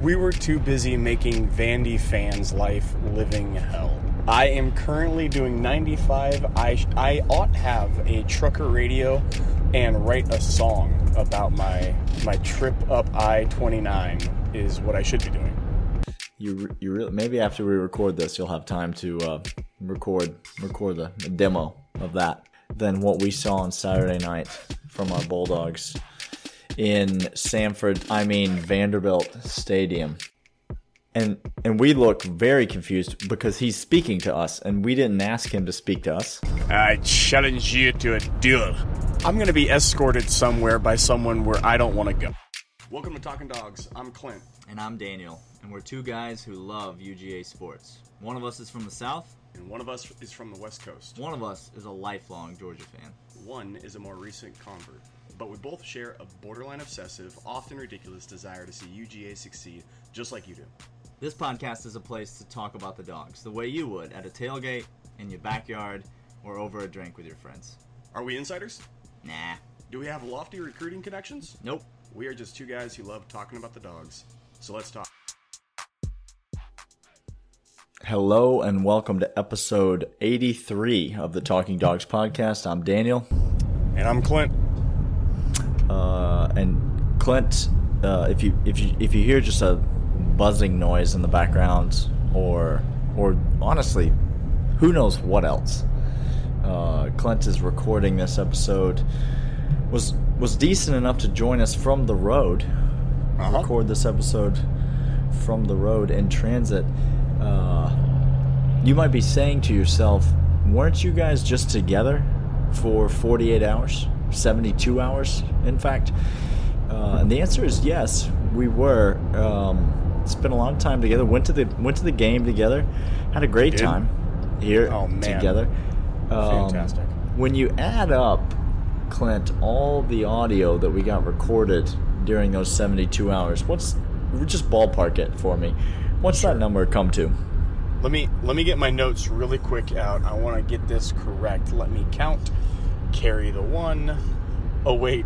we were too busy making Vandy fans' life living hell. I am currently doing 95. I, I ought have a trucker radio and write a song about my my trip up I 29 is what I should be doing. You you really maybe after we record this, you'll have time to uh, record record the, the demo of that. Than what we saw on Saturday night from our Bulldogs in Sanford, I mean Vanderbilt Stadium. And and we look very confused because he's speaking to us and we didn't ask him to speak to us. I challenge you to a duel. I'm going to be escorted somewhere by someone where I don't want to go. Welcome to Talking Dogs. I'm Clint. And I'm Daniel, and we're two guys who love UGA sports. One of us is from the South, And one of us is from the West Coast. one of us is a lifelong Georgia fan. One is a more recent convert. But we both share a borderline obsessive, often ridiculous desire to see UGA succeed just like you do. This podcast is a place to talk about the dogs the way you would at a tailgate, in your backyard, or over a drink with your friends. Are we insiders? Nah. Do we have lofty recruiting connections? Nope. We are just two guys who love talking about the dogs. So let's talk. Hello, and welcome to episode 83 of the Talking Dogs podcast. I'm Daniel. And I'm Clint. Uh, and Clint, uh, if you if you if you hear just a buzzing noise in the background, or or honestly, who knows what else? Uh, Clint is recording this episode. Was was decent enough to join us from the road. Uh-huh. Record this episode from the road in transit. Uh, you might be saying to yourself, weren't you guys just together for 48 hours? 72 hours, in fact? Uh, and the answer is yes, we were. Um, spent a lot of time together. Went to the went to the game together. Had a great time here Oh, together. Um, Fantastic. When you add up, Clint, all the audio that we got recorded during those 72 hours, what's just ballpark it for me? What's that number come to? Let me let me get my notes really quick out. I want to get this correct. Let me count. Carry the one. Oh wait,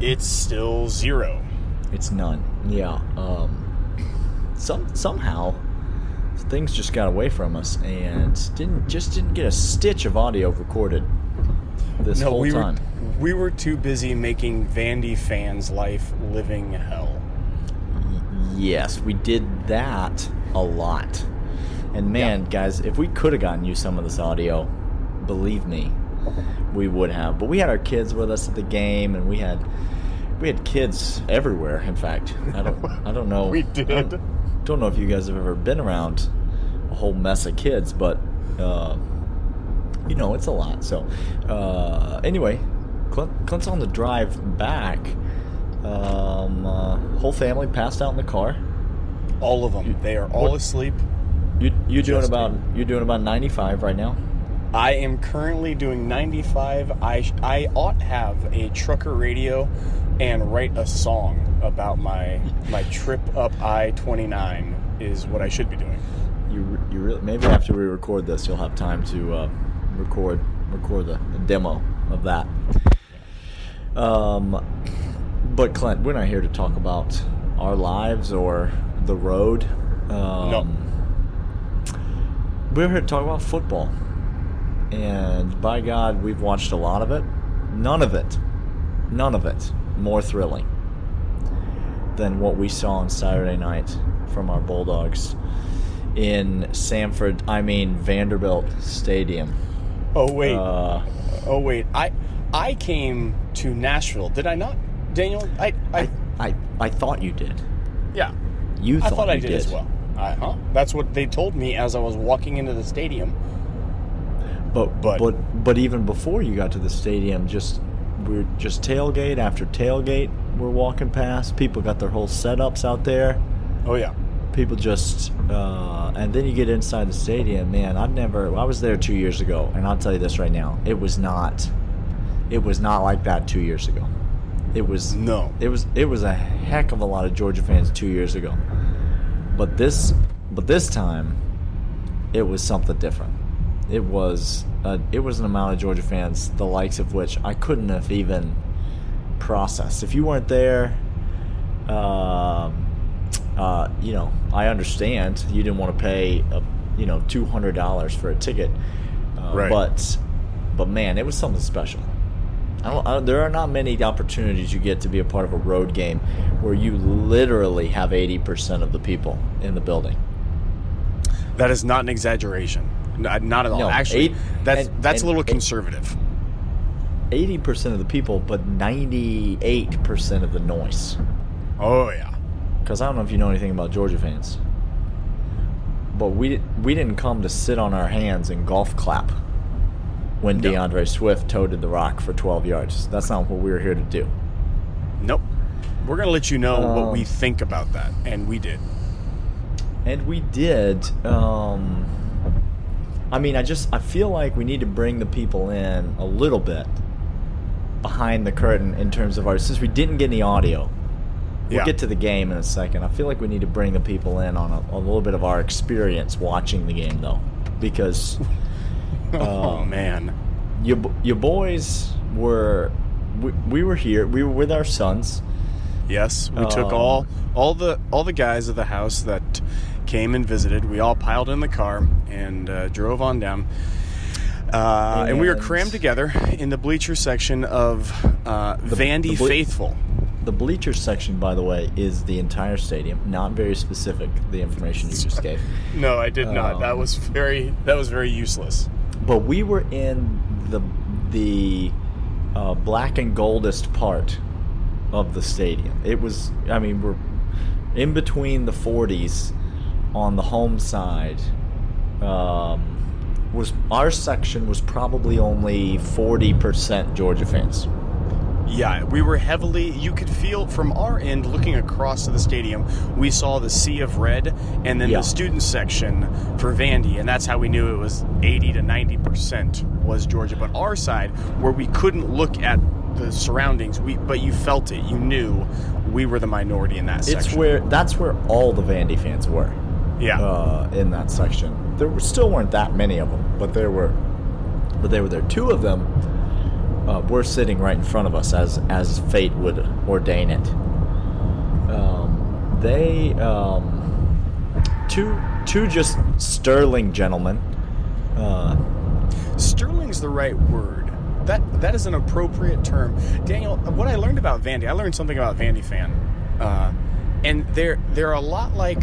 it's still zero. It's none. Yeah. Um, some somehow things just got away from us and didn't just didn't get a stitch of audio recorded this No, whole we time. were we were too busy making Vandy fans' life living hell. Yes, we did that a lot. And man, Yeah. guys, if we could have gotten you some of this audio, believe me, we would have. But we had our kids with us at the game, and we had we had kids everywhere. In fact, I don't I don't know. We did. I don't, don't know if you guys have ever been around a whole mess of kids, but uh, you know it's a lot. So uh, anyway, Clint, Clint's on the drive back. Um, uh, whole family passed out in the car. All of them. They are all what- asleep. You you doing about you're doing about 95 right now. I am currently doing 95. I I ought have a trucker radio and write a song about my my trip up I-29 is what I should be doing. You you really maybe after we record this, you'll have time to uh, record record the, the demo of that. Um, but Clint, we're not here to talk about our lives or the road. Um, No. We're here to talk about football. And by God, we've watched a lot of it. None of it, none of it more thrilling than what we saw on Saturday night from our Bulldogs in Sanford, I mean Vanderbilt Stadium. Oh wait. Uh, oh wait. I I came to Nashville. Did I not? Daniel, I I, I, I, I thought you did. yeah. You I thought, thought I you did, as well. I, huh? That's what they told me as I was walking into the stadium. But, But- but but even before you got to the stadium, just we're just tailgate after tailgate. We're walking past. People got their whole setups out there. Oh yeah. People just, uh, and then you get inside the stadium. Man, I've never. I was there two years ago, and I'll tell you this right now: it was not. It was not like that two years ago. It was No. It was it was a heck of a lot of Georgia fans two years ago. But this but this time it was something different. It was a, it was an amount of Georgia fans the likes of which I couldn't have even processed. If you weren't there, um, uh, you know, I understand you didn't want to pay, a, you know, two hundred dollars for a ticket, uh, Right. but but man, it was something special. I don't, I, there are not many opportunities you get to be a part of a road game where you literally have eighty percent of the people in the building. That is not an exaggeration. Not, not at all. No, Actually, eight- that's and- that's a little conservative. Eighty percent of the people, but ninety-eight percent of the noise. Oh yeah. Because I don't know if you know anything about Georgia fans, but we we didn't come to sit on our hands and golf clap when No. DeAndre Swift toted the rock for 12 yards. That's not what we were here to do. Nope. We're gonna let you know what Um, we think about that, and we did. And we did. Um, I mean, I just I feel like we need to bring the people in a little bit behind the curtain in terms of our since we didn't get any audio. We'll Yeah. get to the game in a second. I feel like we need to bring the people in on a, a little bit of our experience watching the game, though, because oh um, man. your your boys were we, we were here. We were with our sons. Yes, we took Um, all all the all the guys of the house that came and visited. We all piled in the car and uh, drove on down. Uh, and we were crammed together in the bleacher section of uh, Vandy the ble- faithful. The bleacher section, by the way, is the entire stadium. Not very specific. The information you just gave. No, I did not. Um, That was very that was very useless. But we were in the the uh, black and goldest part of the stadium. It was, I mean, we're in between the 40s on the home side. Um, was our section was probably only 40% Georgia fans. Yeah, we were heavily. You could feel from our end, looking across to the stadium, we saw the sea of red, and then Yeah. the student section for Vandy, and that's how we knew it was 80 to 90 percent was Georgia. But our side, where we couldn't look at the surroundings, we but you felt it. You knew we were the minority in that It's section. where that's where all the Vandy fans were. Yeah, uh, in that section. There were, still weren't that many of them, but there were, but they were there. Two of them uh, were sitting right in front of us, as as fate would ordain it. Um, they um, two two just sterling gentlemen. Uh, Sterling's the right word. That that is an appropriate term. Daniel, what I learned about Vandy, I learned something about Vandy fan. Uh, and they're they're a lot like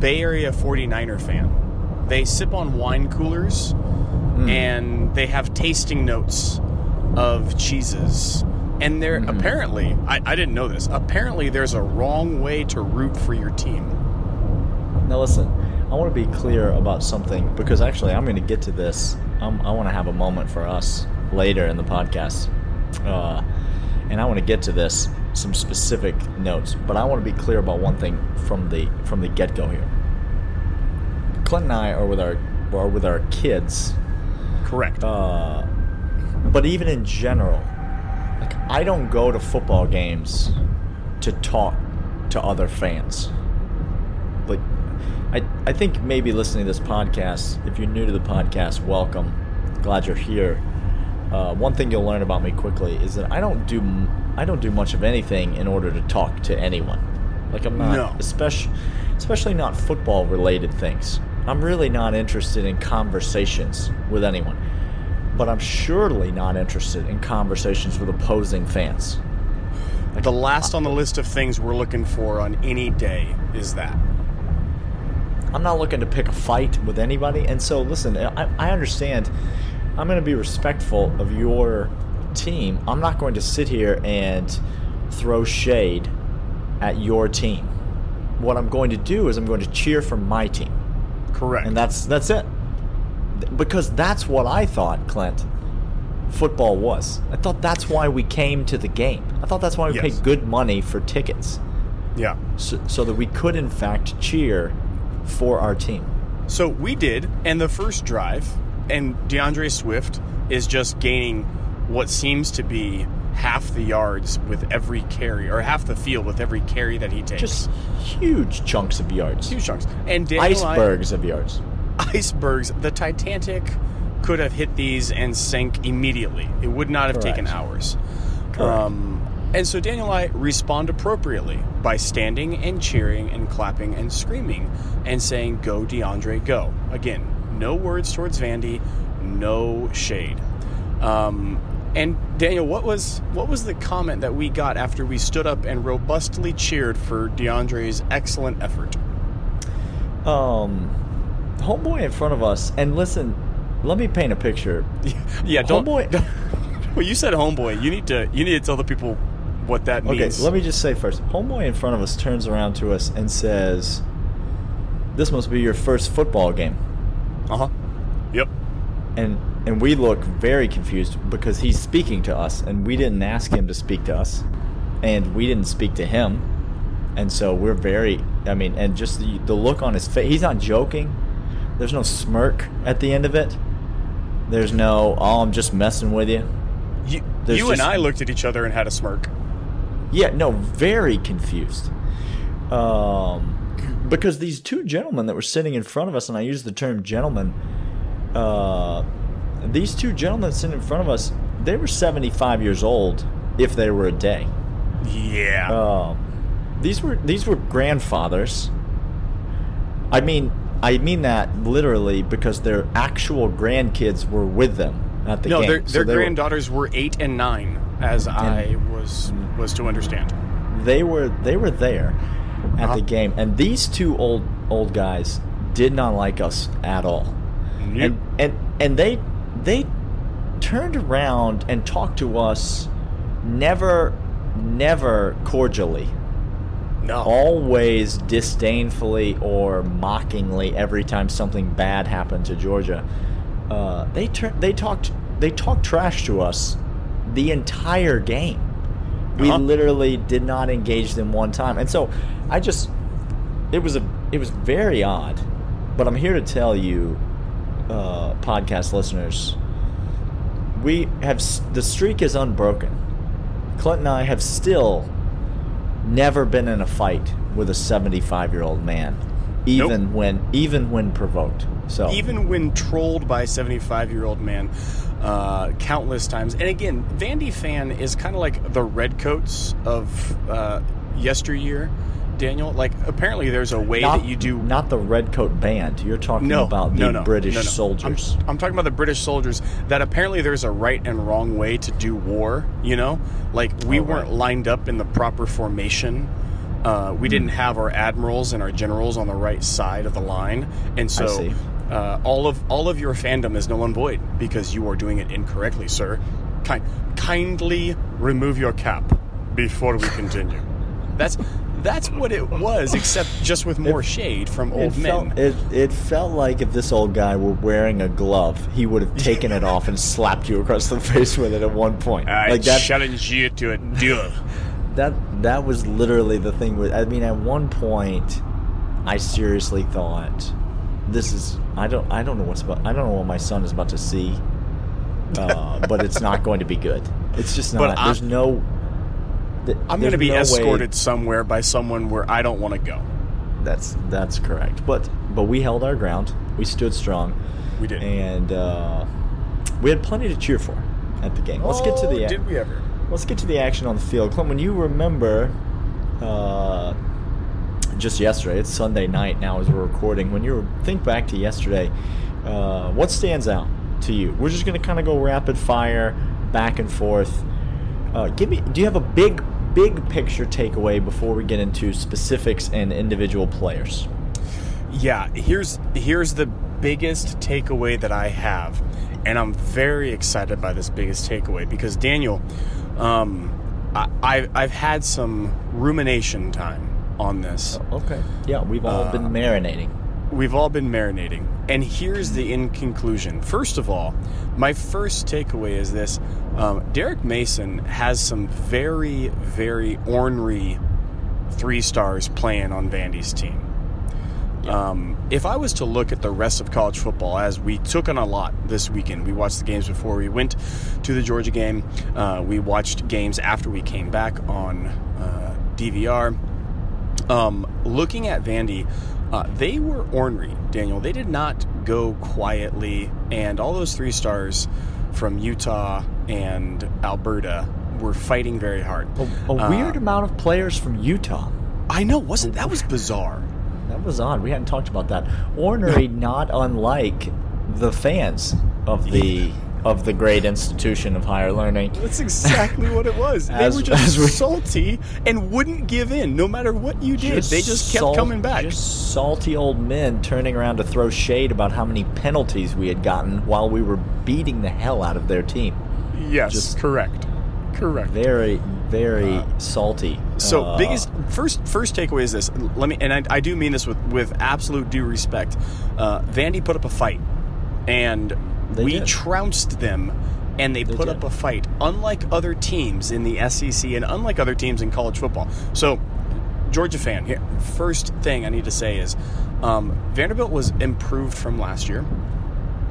Bay Area 49er fan. They sip on wine coolers and they have tasting notes of cheeses. And they're apparently I, I didn't know this. Apparently there's a wrong way to root for your team. Now listen, I want to be clear about something because actually I'm going to get to this. Um, I want to have a moment for us later in the podcast, uh, and I want to get to this some specific notes. But I want to be clear about one thing from the from the get go here. Clint and I are with our are with our kids, Correct. uh, but even in general, like I don't go to football games to talk to other fans. Like, I I think maybe listening to this podcast, if you're new to the podcast, welcome. Glad you're here. Uh, one thing you'll learn about me quickly is that I don't do I don't do much of anything in order to talk to anyone. Like I'm not, No. especially especially not football related things. I'm really not interested in conversations with anyone. But I'm surely not interested in conversations with opposing fans. Like, the last on the list of things we're looking for on any day is that. I'm not looking to pick a fight with anybody. And so, listen, I, I understand. I'm going to be respectful of your team. I'm not going to sit here and throw shade at your team. What I'm going to do is I'm going to cheer for my team, Correct. and that's that's it. Because that's what I thought, Clint. Football was. I thought that's why we came to the game. I thought that's why we Yes. paid good money for tickets, yeah. so, so that we could in fact cheer for our team. So we did, and the first drive, and DeAndre Swift is just gaining what seems to be half the yards with every carry, or half the field with every carry that he takes. just huge chunks of yards, huge chunks. And Daniel and I- icebergs of yards. icebergs. The Titanic could have hit these and sank immediately. It would not have taken hours. Correct. Um, And so Daniel I respond appropriately by standing and cheering and clapping and screaming and saying, Go, DeAndre, go. Again, no words towards Vandy, no shade. Um, and Daniel, what was what was the comment that we got after we stood up and robustly cheered for DeAndre's excellent effort? Um, homeboy in front of us, and listen, let me paint a picture. yeah, don't. Homeboy- don't- well, you said homeboy. You need to you need to tell the people what that means. Okay, let me just say first, homeboy in front of us turns around to us and says, "This must be your first football game," Uh huh. Yep. and and we look very confused because he's speaking to us, and we didn't ask him to speak to us, and we didn't speak to him, and so we're very. I mean, and just the, the look on his face. He's not joking. There's no smirk at the end of it. There's no, oh, I'm just messing with you. You, There's you and just- I looked at each other and had a smirk. Yeah, no, very confused. Um, because these two gentlemen that were sitting in front of us, and I use the term gentlemen, uh, these two gentlemen sitting in front of us, they were 75 years old if they were a day. Yeah. Um, these were these were grandfathers. I mean, I mean that literally because their actual grandkids were with them at the no, game. No, their, their were- granddaughters were eight and nine, as I was was to understand. they were they were there at Uh-huh. the game, and these two old old guys did not like us at all. Nope. And and and they they turned around and talked to us, never never cordially, No. always disdainfully or mockingly every time something bad happened to Georgia. Uh, they tur- they talked they talked trash to us the entire game. We Uh-huh. literally did not engage them one time, and so I just it was a it was very odd. But I'm here to tell you, uh, podcast listeners, we have the streak is unbroken. Clint and I have still never been in a fight with a 75 year old man, even Nope. when even when provoked. So Even when trolled by a 75 year old man uh, countless times. And again, Vandy fan is kind of like the redcoats of uh, yesteryear, Daniel. Like, apparently there's a way not that you do. not the redcoat band. You're talking no, about the no, no, British no, no. soldiers. I'm, I'm talking about the British soldiers. That apparently there's a right and wrong way to do war. You know, like we Oh, weren't right. lined up in the proper formation. Uh, we Hmm. didn't have our admirals and our generals on the right side of the line, and so uh, all of all of your fandom is null and void because you are doing it incorrectly, sir. Kind, kindly remove your cap before we continue. That's that's what it was, except just with more shade from old it men. felt it, it felt like if this old guy were wearing a glove, he would have taken it off and slapped you across the face with it at one point. I like that challenge you to a duel. that that was literally the thing with I mean at one point I seriously thought this is I don't I don't know what's about I don't know what my son is about to see. Uh, but it's not going to be good. It's just But not. I- there's no. Th- I'm going to be no way- escorted somewhere by someone where I don't want to go. That's that's correct. But but we held our ground. We stood strong. We did. and uh, we had plenty to cheer for at the game. Let's get to the Oh, Did we ever? let's get to the action on the field. Clint, when you remember, uh, just yesterday, it's Sunday night now as we're recording. When you think back to yesterday, uh, what stands out to you? We're just going to kind of go rapid fire, back and forth. Uh, give me. Do you have a big, big picture takeaway before we get into specifics and individual players? Yeah, here's here's the biggest takeaway that I have, and I'm very excited by this biggest takeaway because Daniel, um, I, I I've had some rumination time on this. Okay. Yeah, we've all Uh, been marinating. We've all been marinating. And here's the in conclusion. First of all, my first takeaway is this um, Derek Mason has some very, very ornery three stars playing on Vandy's team. Um, if I was to look at the rest of college football, as we took on a lot this weekend, we watched the games before we went to the Georgia game. Uh, we watched games after we came back on uh, DVR. Um, looking at Vandy, uh, they were ornery, Daniel. They did not go quietly, and all those three stars from Utah and Alberta were fighting very hard. A Uh, weird amount of players from Utah. I know, wasn't that was bizarre? That was odd. We hadn't talked about that. Ornery, not unlike the fans of the of the great institution of higher learning. That's exactly what it was. They As- were just we- salty and wouldn't give in, no matter what you did. they just kept salt- coming back. Just salty old men turning around to throw shade about how many penalties we had gotten while we were beating the hell out of their team. yes, just- correct, correct. Very, very salty. So Uh, biggest first first takeaway is this. Let me and I, I do mean this with with absolute due respect. Uh, Vandy put up a fight, and They we did. trounced them, and they, put did. up a fight. Unlike other teams in the SEC, and unlike other teams in college football. So, Georgia fan here. First thing I need to say is, um, Vanderbilt was improved from last year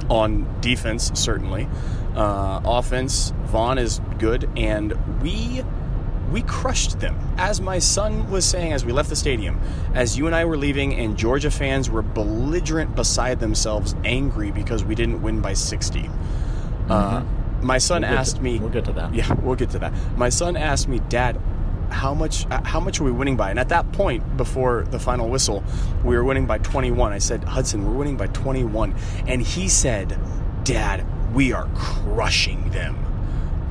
on defense, certainly. Uh, offense, Vaughn is good, and we we crushed them. As my son was saying as we left the stadium, as you and I were leaving, and Georgia fans were belligerent beside themselves, angry because we didn't win by 60. Uh, my son We'll asked to- me. we'll get to that. Yeah, we'll get to that. My son asked me, Dad, how much uh, how much are we winning by? And at that point, before the final whistle, we were winning by 21. I said, Hudson, we're winning by 21, and he said, Dad, we are crushing them.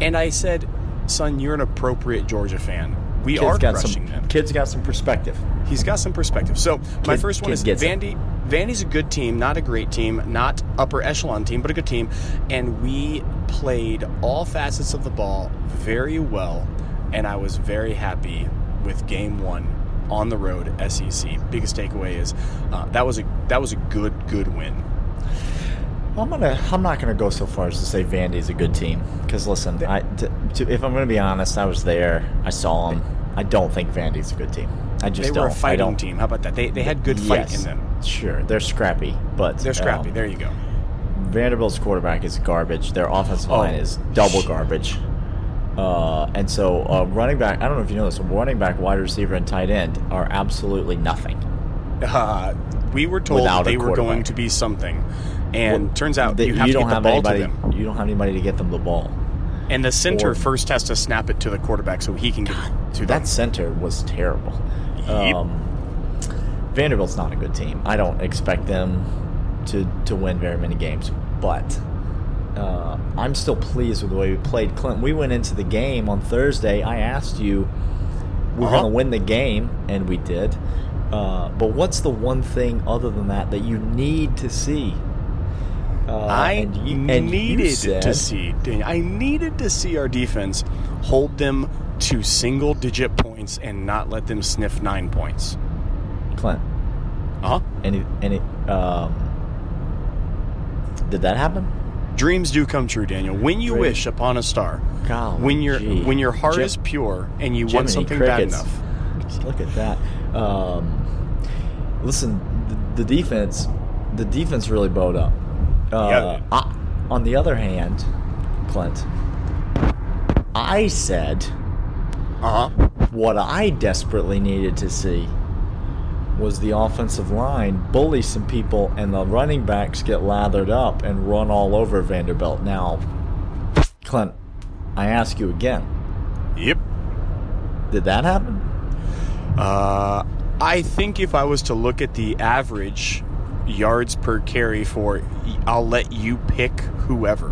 And I said, Son, you're an appropriate Georgia fan. We kids are got crushing some, them. Kids got some perspective. He's got some perspective. So my Kid- first one is gets it. Vandy. Vandy's a good team, not a great team, not upper echelon team, but a good team. And we played all facets of the ball very well, and I was very happy with game one on the road. SEC. Biggest takeaway is uh, that was a that was a good good win. I'm gonna. I'm not gonna go so far as to say Vandy's a good team because listen, I, to, to, if I'm gonna be honest, I was there. I saw them. I don't think Vandy's a good team. I just They don't. were a fighting team. How about that? They, they had good fight Yes, in them. Sure, they're scrappy, but They're scrappy. um, there you go. Vanderbilt's quarterback is garbage. Their offensive Oh, line is double sh- garbage. Uh, and so, uh, running back, I don't know if you know this, running back, wide receiver, and tight end are absolutely nothing. Uh, we were told Without they were going to be something, and Well, turns out you have to don't get the have ball anybody. to them. You don't have anybody to get them the ball. And the center Or- first has to snap it to the quarterback so he can get to them. That center was terrible. Yep. Um, Vanderbilt's not a good team. I don't expect them to to win very many games, but uh, I'm still pleased with the way we played. Clint, we went into the game on Thursday. I asked you, we're Uh-huh. going to win the game, and we did. Uh, but what's the one thing other than that that you need to see? Uh, I you- needed said- to see. I needed to see our defense hold them to single-digit points and not let them sniff nine points. Clint. Uh huh. Any any um, did that happen? Dreams do come true, Daniel. When you Dream- wish upon a star, Golly when your gee. when your heart Jim- is pure and you Jiminy want something bad enough. Just Look at that. Um, listen, the, the defense, the defense really bowed up. Uh, Yeah. I- on the other hand, Clint, I said Uh huh. what I desperately needed to see was the offensive line bully some people and the running backs get lathered up and run all over Vanderbilt. Now, Clint, I ask you again, Yep. did that happen? Uh, I think if I was to look at the average yards per carry for, I'll let you pick whoever.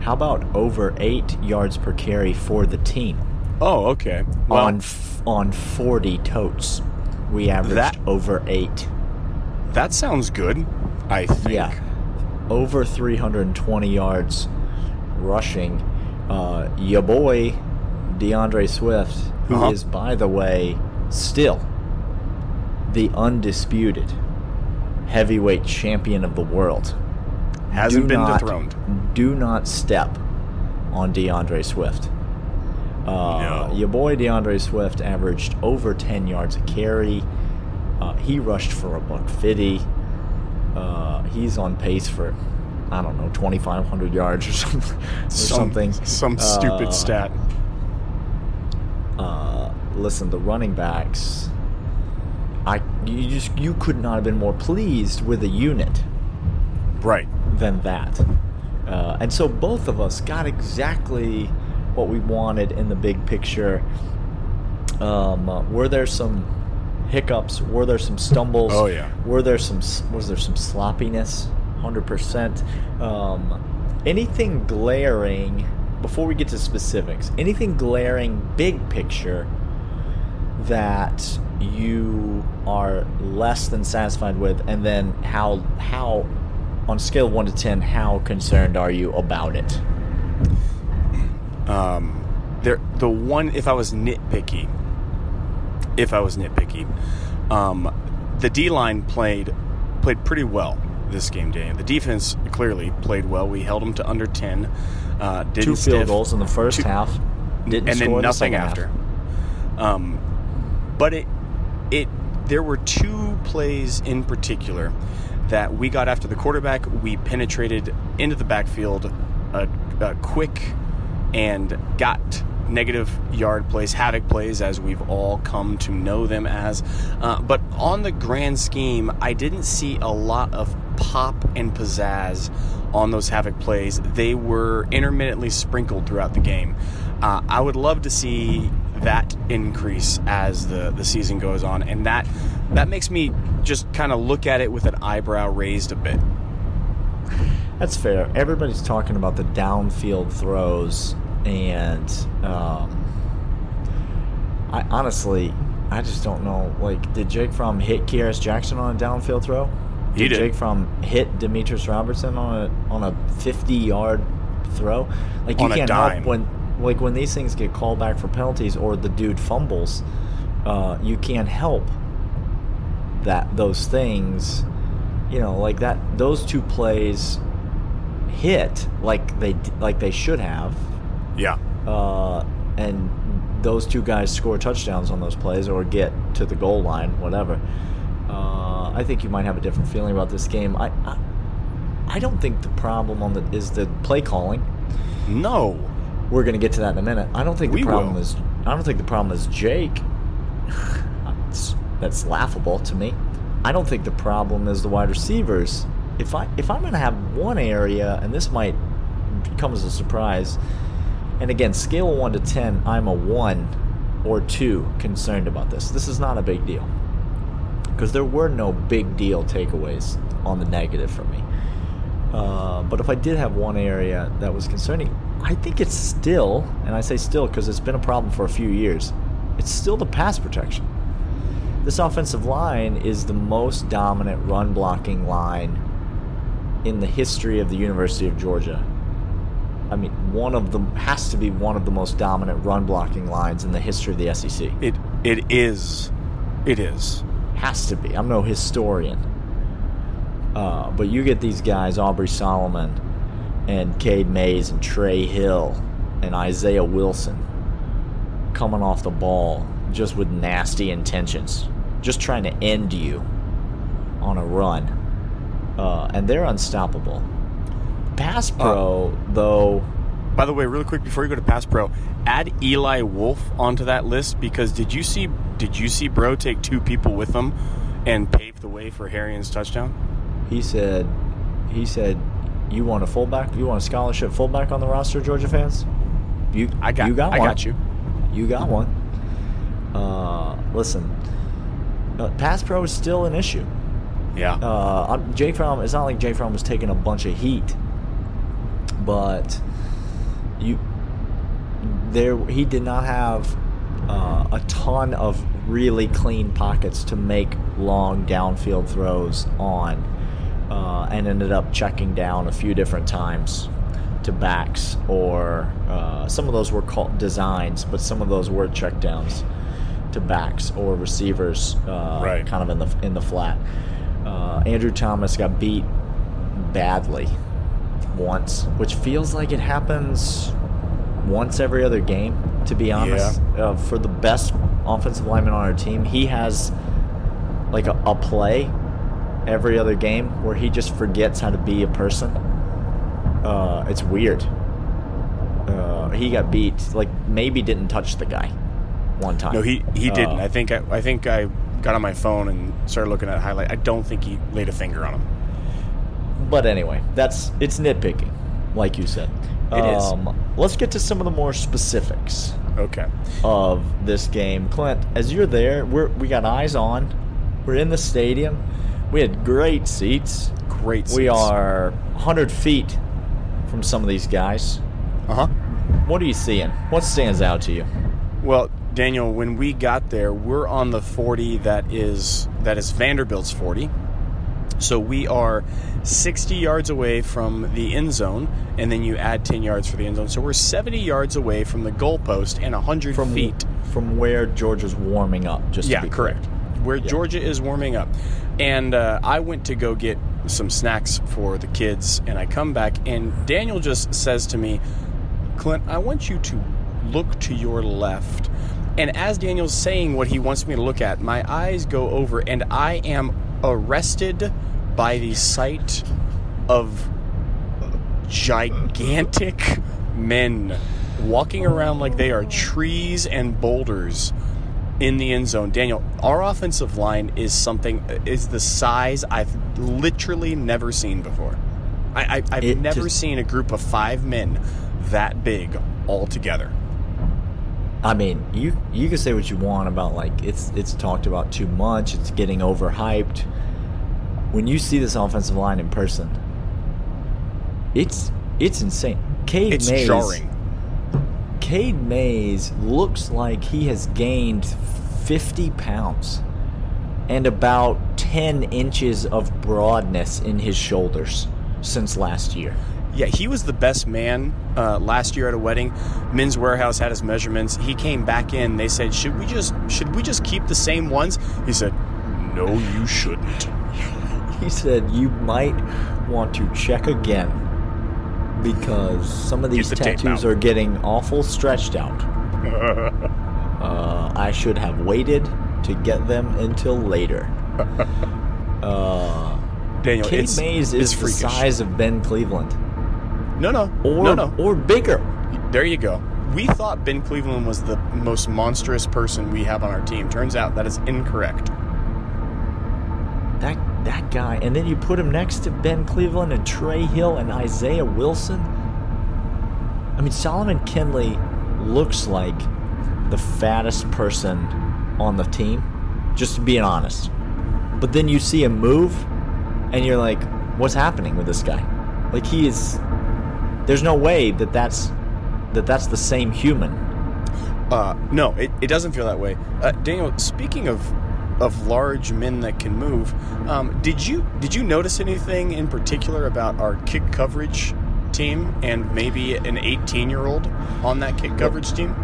How about over eight yards per carry for the team Oh, okay. Well, on f- on forty totes? We averaged That- over eight. that sounds good. I think. Yeah, over three hundred and twenty yards rushing. Uh, your boy DeAndre Swift, who is Uh-huh. by the way still the undisputed heavyweight champion of the world. Hasn't Do been not- dethroned. Do not step on DeAndre Swift. Uh, No. Your boy DeAndre Swift averaged over 10 yards a carry. Uh, he rushed for a buck 50. Uh, he's on pace for, I don't know, 2,500 yards or something. or Some, something. Some stupid Uh, stat. uh, listen, the running backs. You just you could not have been more pleased with a unit Right. than that. Uh, and so both of us got exactly what we wanted in the big picture. Um, uh, were there some hiccups? Were there some stumbles? Oh, yeah. Were there some was there some sloppiness? Hundred percent. Um, anything glaring before we get to specifics? Anything glaring, big picture that you are less than satisfied with, and then how how on scale of one to ten, how concerned are you about it? Um, there, the one if I was nitpicky, if I was nitpicky, um, the D line played played pretty well this game day. The defense clearly played well. We held them to under ten. Uh, didn't Two field stiff, goals in the first two- half, didn't and score then in the nothing half. after. Um, but it it there were two plays in particular that we got after the quarterback. We penetrated into the backfield, a, a quick and got negative yard plays, havoc plays, as we've all come to know them as. Uh, but on the grand scheme, I didn't see a lot of pop and pizzazz on those havoc plays. They were intermittently sprinkled throughout the game. Uh, I would love to see that increase as the, the season goes on, and that that makes me just kind of look at it with an eyebrow raised a bit. That's fair. Everybody's talking about the downfield throws, and um, I honestly, I just don't know. Like, did Jake Fromm hit Kearis Jackson on a downfield throw? He did. Jake Fromm hit Demetris Robertson on a on a fifty yard throw? Like you On can't help when like when these things get called back for penalties or the dude fumbles. Uh, you can't help that those things you know like that those two plays hit like they like they should have Yeah. uh, and those two guys score touchdowns on those plays or get to the goal line whatever uh, I think you might have a different feeling about this game I I, I don't think the problem on the is the play calling No. We're going to get to that in a minute. I don't think the We problem will. is. I don't think the problem is Jake. That's laughable to me. I don't think the problem is the wide receivers. If I if I'm going to have one area, and this might come as a surprise, and again, scale one to ten, I'm a one or two concerned about this. This is not a big deal because there were no big deal takeaways on the negative for me. Uh, but if I did have one area that was concerning, I think it's still, and I say still because it's been a problem for a few years, it's still the pass protection. This offensive line is the most dominant run blocking line in the history of the University of Georgia. I mean, one of them has to be one of the most dominant run blocking lines in the history of the SEC. It it is. It is. Has to be. I'm no historian. Uh, but you get these guys, Aubrey Solomon and Cade Mays and Trey Hill and Isaiah Wilson, coming off the ball just with nasty intentions, just trying to end you on a run. Uh, and they're unstoppable. Pass pro, though, By the way, really quick before you go to Pass Pro, add Eli Wolf onto that list because did you see did you see Bro take two people with him and pave the way for Herrien's touchdown? He said, he said, you want a fullback? You want a scholarship fullback on the roster, Georgia fans? You, I got you got I one. got you. You got one. Uh, listen, uh, pass pro is still an issue. Yeah. Uh, Jay Fromm. It's not like Jay Fromm was taking a bunch of heat, but you there he did not have uh, a ton of really clean pockets to make long downfield throws on, uh, and ended up checking down a few different times to backs, or uh, some of those were called designs, but some of those were checkdowns to backs or receivers, uh, Right. kind of in the in the flat. Uh, Andrew Thomas got beat badly once, which feels like it happens once every other game. To be honest, uh, for the best offensive lineman on our team, he has like a, a play every other game where he just forgets how to be a person. Uh, it's weird. Uh, he got beat. Like maybe didn't touch the guy one time. No, he he Uh, didn't. I think I, I think I got on my phone and started looking at highlight. I don't think he laid a finger on him. But anyway, that's it's nitpicking, like you said. It is. Um, let's get to some of the more specifics Okay. of this game. Clint, as you're there, we're, we got eyes on. We're in the stadium. We had great seats. Great. Seats. We are 100 feet from some of these guys. Uh huh. What are you seeing? What stands out to you? Well, Daniel, when we got there, we're on the 40 that is that is Vanderbilt's 40. So we are 60 yards away from the end zone, and then you add 10 yards for the end zone. So we're 70 yards away from the goalpost and 100 From feet. from where Georgia's warming up. Just Yeah, to be clear. correct. Where Georgia is warming up. And uh, I went to go get some snacks for the kids, and I come back, and Daniel just says to me, Clint, I want you to look to your left. And as Daniel's saying what he wants me to look at, my eyes go over, and I am arrested by the sight of gigantic men walking around like they are trees and boulders in the end zone. Daniel, our offensive line is something is the size I've literally never seen before. I, I, I've It never just- seen a group of five men that big all together. I mean, you you can say what you want about like it's it's talked about too much. It's getting overhyped. When you see this offensive line in person, it's it's insane. Cade It's Mays, jarring. Cade Mays looks like he has gained 50 pounds and about 10 inches of broadness in his shoulders since last year. Yeah, he was the best man uh, last year at a wedding. Men's Wearhouse had his measurements. He came back in. They said, "Should we just should we just keep the same ones?" He said, "No, you shouldn't." He said you might want to check again because some of these the tattoos are getting awful stretched out. uh, I should have waited to get them until later. Uh, Daniel, Cade it's, Mays it's is the size of Ben Cleveland, No, no, or no, no. or bigger. There you go. We thought Ben Cleveland was the most monstrous person we have on our team. Turns out that is incorrect. That guy, and then you put him next to Ben Cleveland and Trey Hill and Isaiah Wilson. I mean, Solomon Kindley looks like the fattest person on the team, just to being honest. But then you see him move, and you're like, "What's happening with this guy?" Like he is. There's no way that that's that that's the same human. Uh, no, it, it doesn't feel that way. Uh, Daniel, speaking of of large men that can move, um, did you did you notice anything in particular about our kick coverage team and maybe an 18 year old on that kick coverage team?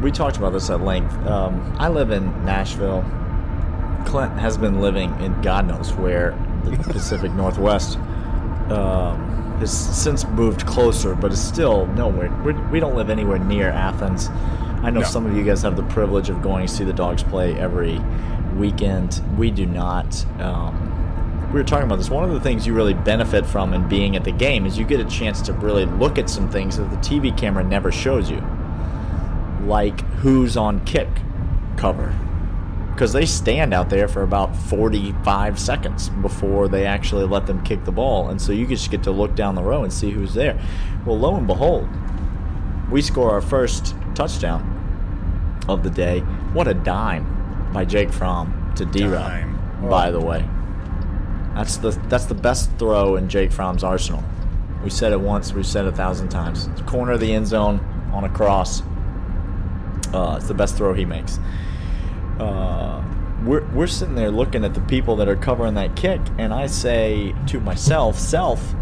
we talked about this at length. Um, I live in Nashville. Clint has been living in God knows where, the Pacific Northwest. Um, has since moved closer, but is still nowhere. We're, we don't live anywhere near Athens. I know No. some of you guys have the privilege of going to see the dogs play every weekend. We do not. Um, we were talking about this. One of the things you really benefit from in being at the game is you get a chance to really look at some things that the TV camera never shows you like who's on kick cover because they stand out there for about 45 seconds before they actually let them kick the ball and so you just get to look down the row and see who's there well lo and behold we score our first touchdown of the day what a dime by jake fromm to d Dime. by the way that's the that's the best throw in jake fromm's arsenal we said it once we've said it a thousand times corner of the end zone on a cross uh, it's the best throw he makes. Uh, we're, we're sitting there looking at the people that are covering that kick, and I say to myself, self,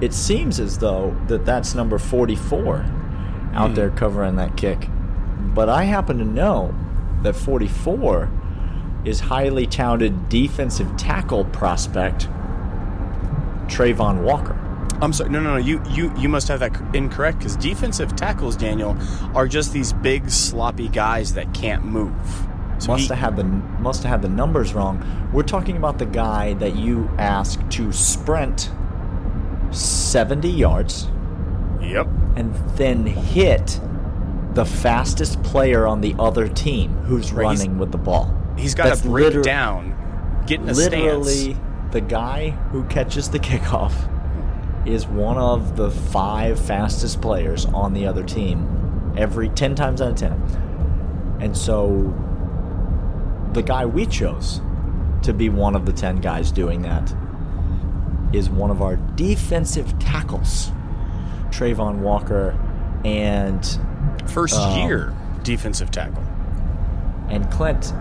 it seems as though that that's number 44 out there covering that kick. But I happen to know that 44 is highly touted defensive tackle prospect Travon Walker. I'm sorry. No, no, no. You you you must have that incorrect because defensive tackles, Daniel, are just these big sloppy guys that can't move. So must he- have had the must have had the numbers wrong. We're talking about the guy that you asked to sprint 70 yards Yep. and then hit the fastest player on the other team who's Right, running with the ball. He's got to break liter- down, get in a Literally, stance. the guy who catches the kickoff is one of the five fastest players on the other team every 10 times out of 10. And so the guy we chose to be one of the 10 guys doing that is one of our defensive tackles, Travon Walker, and First Um, year defensive tackle. and Clint.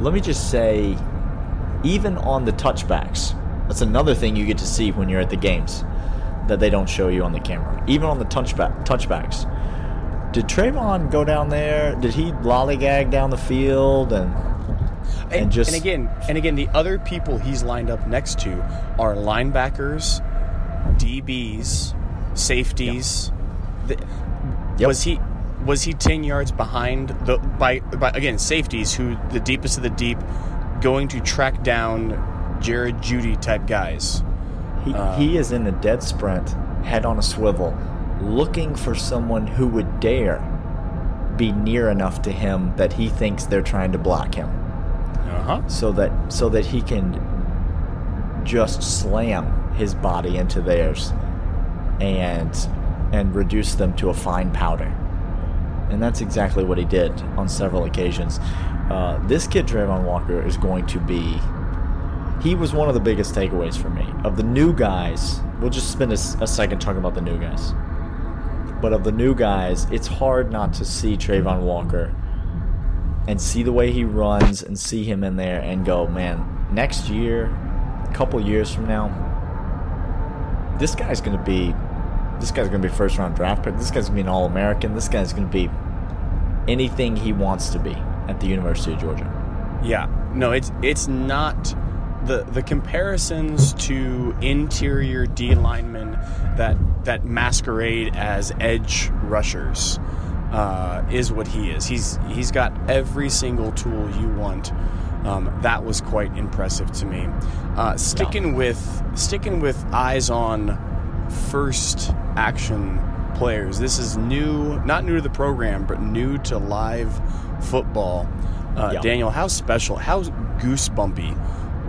Let me just say, even on the touchbacks, that's another thing you get to see when you're at the games that they don't show you on the camera. Even on the touchback touchbacks, did Travon go down there? Did he lollygag down the field and and just and again and again the other people he's lined up next to are linebackers, DBs, safeties. The- Yep. Was he was he ten yards behind the by by again safeties who the deepest of the deep going to track down Jerry Jeudy type guys. He, Uh, he is in a dead sprint, head on a swivel, looking for someone who would dare be near enough to him that he thinks they're trying to block him, Uh huh. so that so that he can just slam his body into theirs and and reduce them to a fine powder. And that's exactly what he did on several occasions. Uh, this kid, Travon Walker, is going to be he was one of the biggest takeaways for me. Of the new guys, we'll just spend a second talking about the new guys. But of the new guys, it's hard not to see Travon Walker and see the way he runs and see him in there and go, man, next year, a couple years from now, this guy's going to be this guy's going to be first round draft pick. This guy's going to be an All American. This guy's going to be anything he wants to be at the University of Georgia. Yeah, no, it's it's not the the comparisons to interior D linemen that that masquerade as edge rushers uh, is what he is. He's he's got every single tool you want. Um, that was quite impressive to me. Uh, sticking with sticking with eyes on first action players. This is new, not new to the program, but new to live football. Uh, Yeah. Daniel, how special, how goosebumpy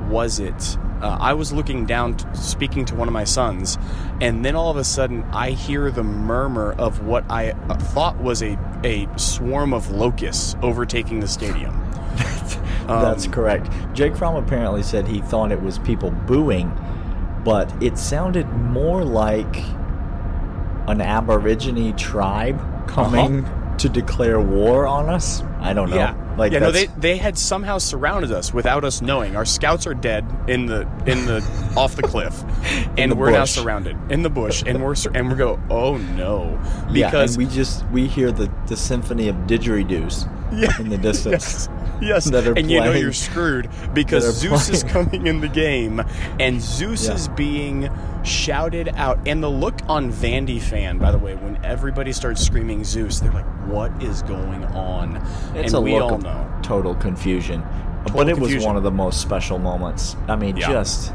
was it? Uh, I was looking down, t- speaking to one of my sons, and then all of a sudden I hear the murmur of what I uh, thought was a, a swarm of locusts overtaking the stadium. That's Um, correct. Jake Fromm apparently said he thought it was people booing, but it sounded more like an Aborigine tribe coming uh-huh. to declare war on us. I don't know. Yeah, like yeah. No, they they had somehow surrounded us without us knowing. Our scouts are dead in the in the off the cliff, and the we're now surrounded in the bush, and we're sur- and we go, oh no, yeah, because and we just we hear the the symphony of didgeridoos Yeah. in the distance. Yes, yes, and you know you're screwed because Zeus is coming in the game, and Zeus Yeah. is being shouted out. And the look on Vandy fan, by the way, when everybody starts screaming Zeus, they're like, "What is going on?" It's and a we all know. total confusion. but Total it was one of the most special moments. I mean, Yeah. just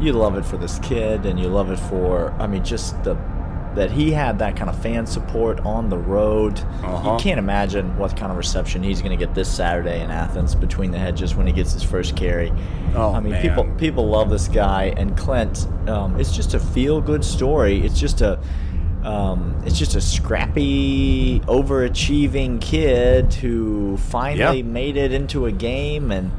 you love it for this kid, and you love it for. I mean, just the that he had that kind of fan support on the road. Uh-huh. You can't imagine what kind of reception he's going to get this Saturday in Athens between the hedges when he gets his first carry. Oh, I mean, man. people people love this guy, and Clint. Um, it's just a feel good story. It's just a. Um, it's just a scrappy, overachieving kid who finally Yeah. made it into a game and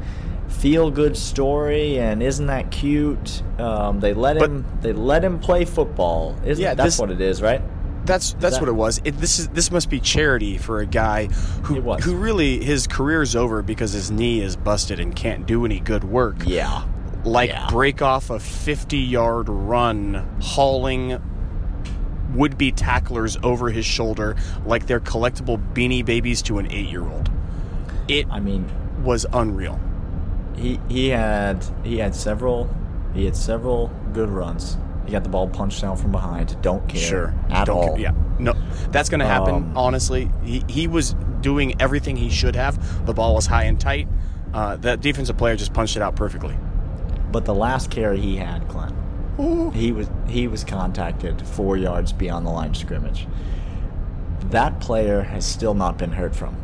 feel good story. And isn't that cute? Um, they let But- him. They let him play football. Isn't Yeah, that's this- what it is, right? That's that's that- what it was. It, this is this must be charity for a guy who who really his career's over because his knee is busted and can't do any good work. Yeah. Like Yeah. break off a 50 yard run hauling would be tacklers over his shoulder like they're collectible beanie babies to an 8 year old. It I mean, was unreal. He he had he had several he had several good runs. He got the ball punched down from behind. Don't care Sure. at Don't all. Yeah. No, that's going to happen. Um, honestly, he, he was doing everything he should have. The ball was high and tight. Uh, that defensive player just punched it out perfectly. But the last carry he had, Clint, he was he was contacted four yards beyond the line of scrimmage. That player has still not been heard from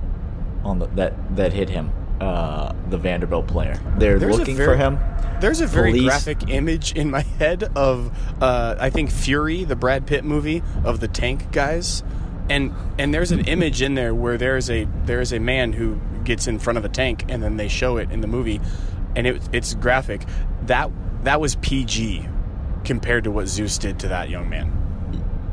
on the, that that hit him uh, the Vanderbilt player. They're There's looking very- for him. There's a very Police- graphic image in my head of uh, I think Fury, the Brad Pitt movie of the tank guys, and and there's an image in there where there's a there's a man who gets in front of a tank and then they show it in the movie, and it, it's graphic. That that was PG compared to what Zeus did to that young man.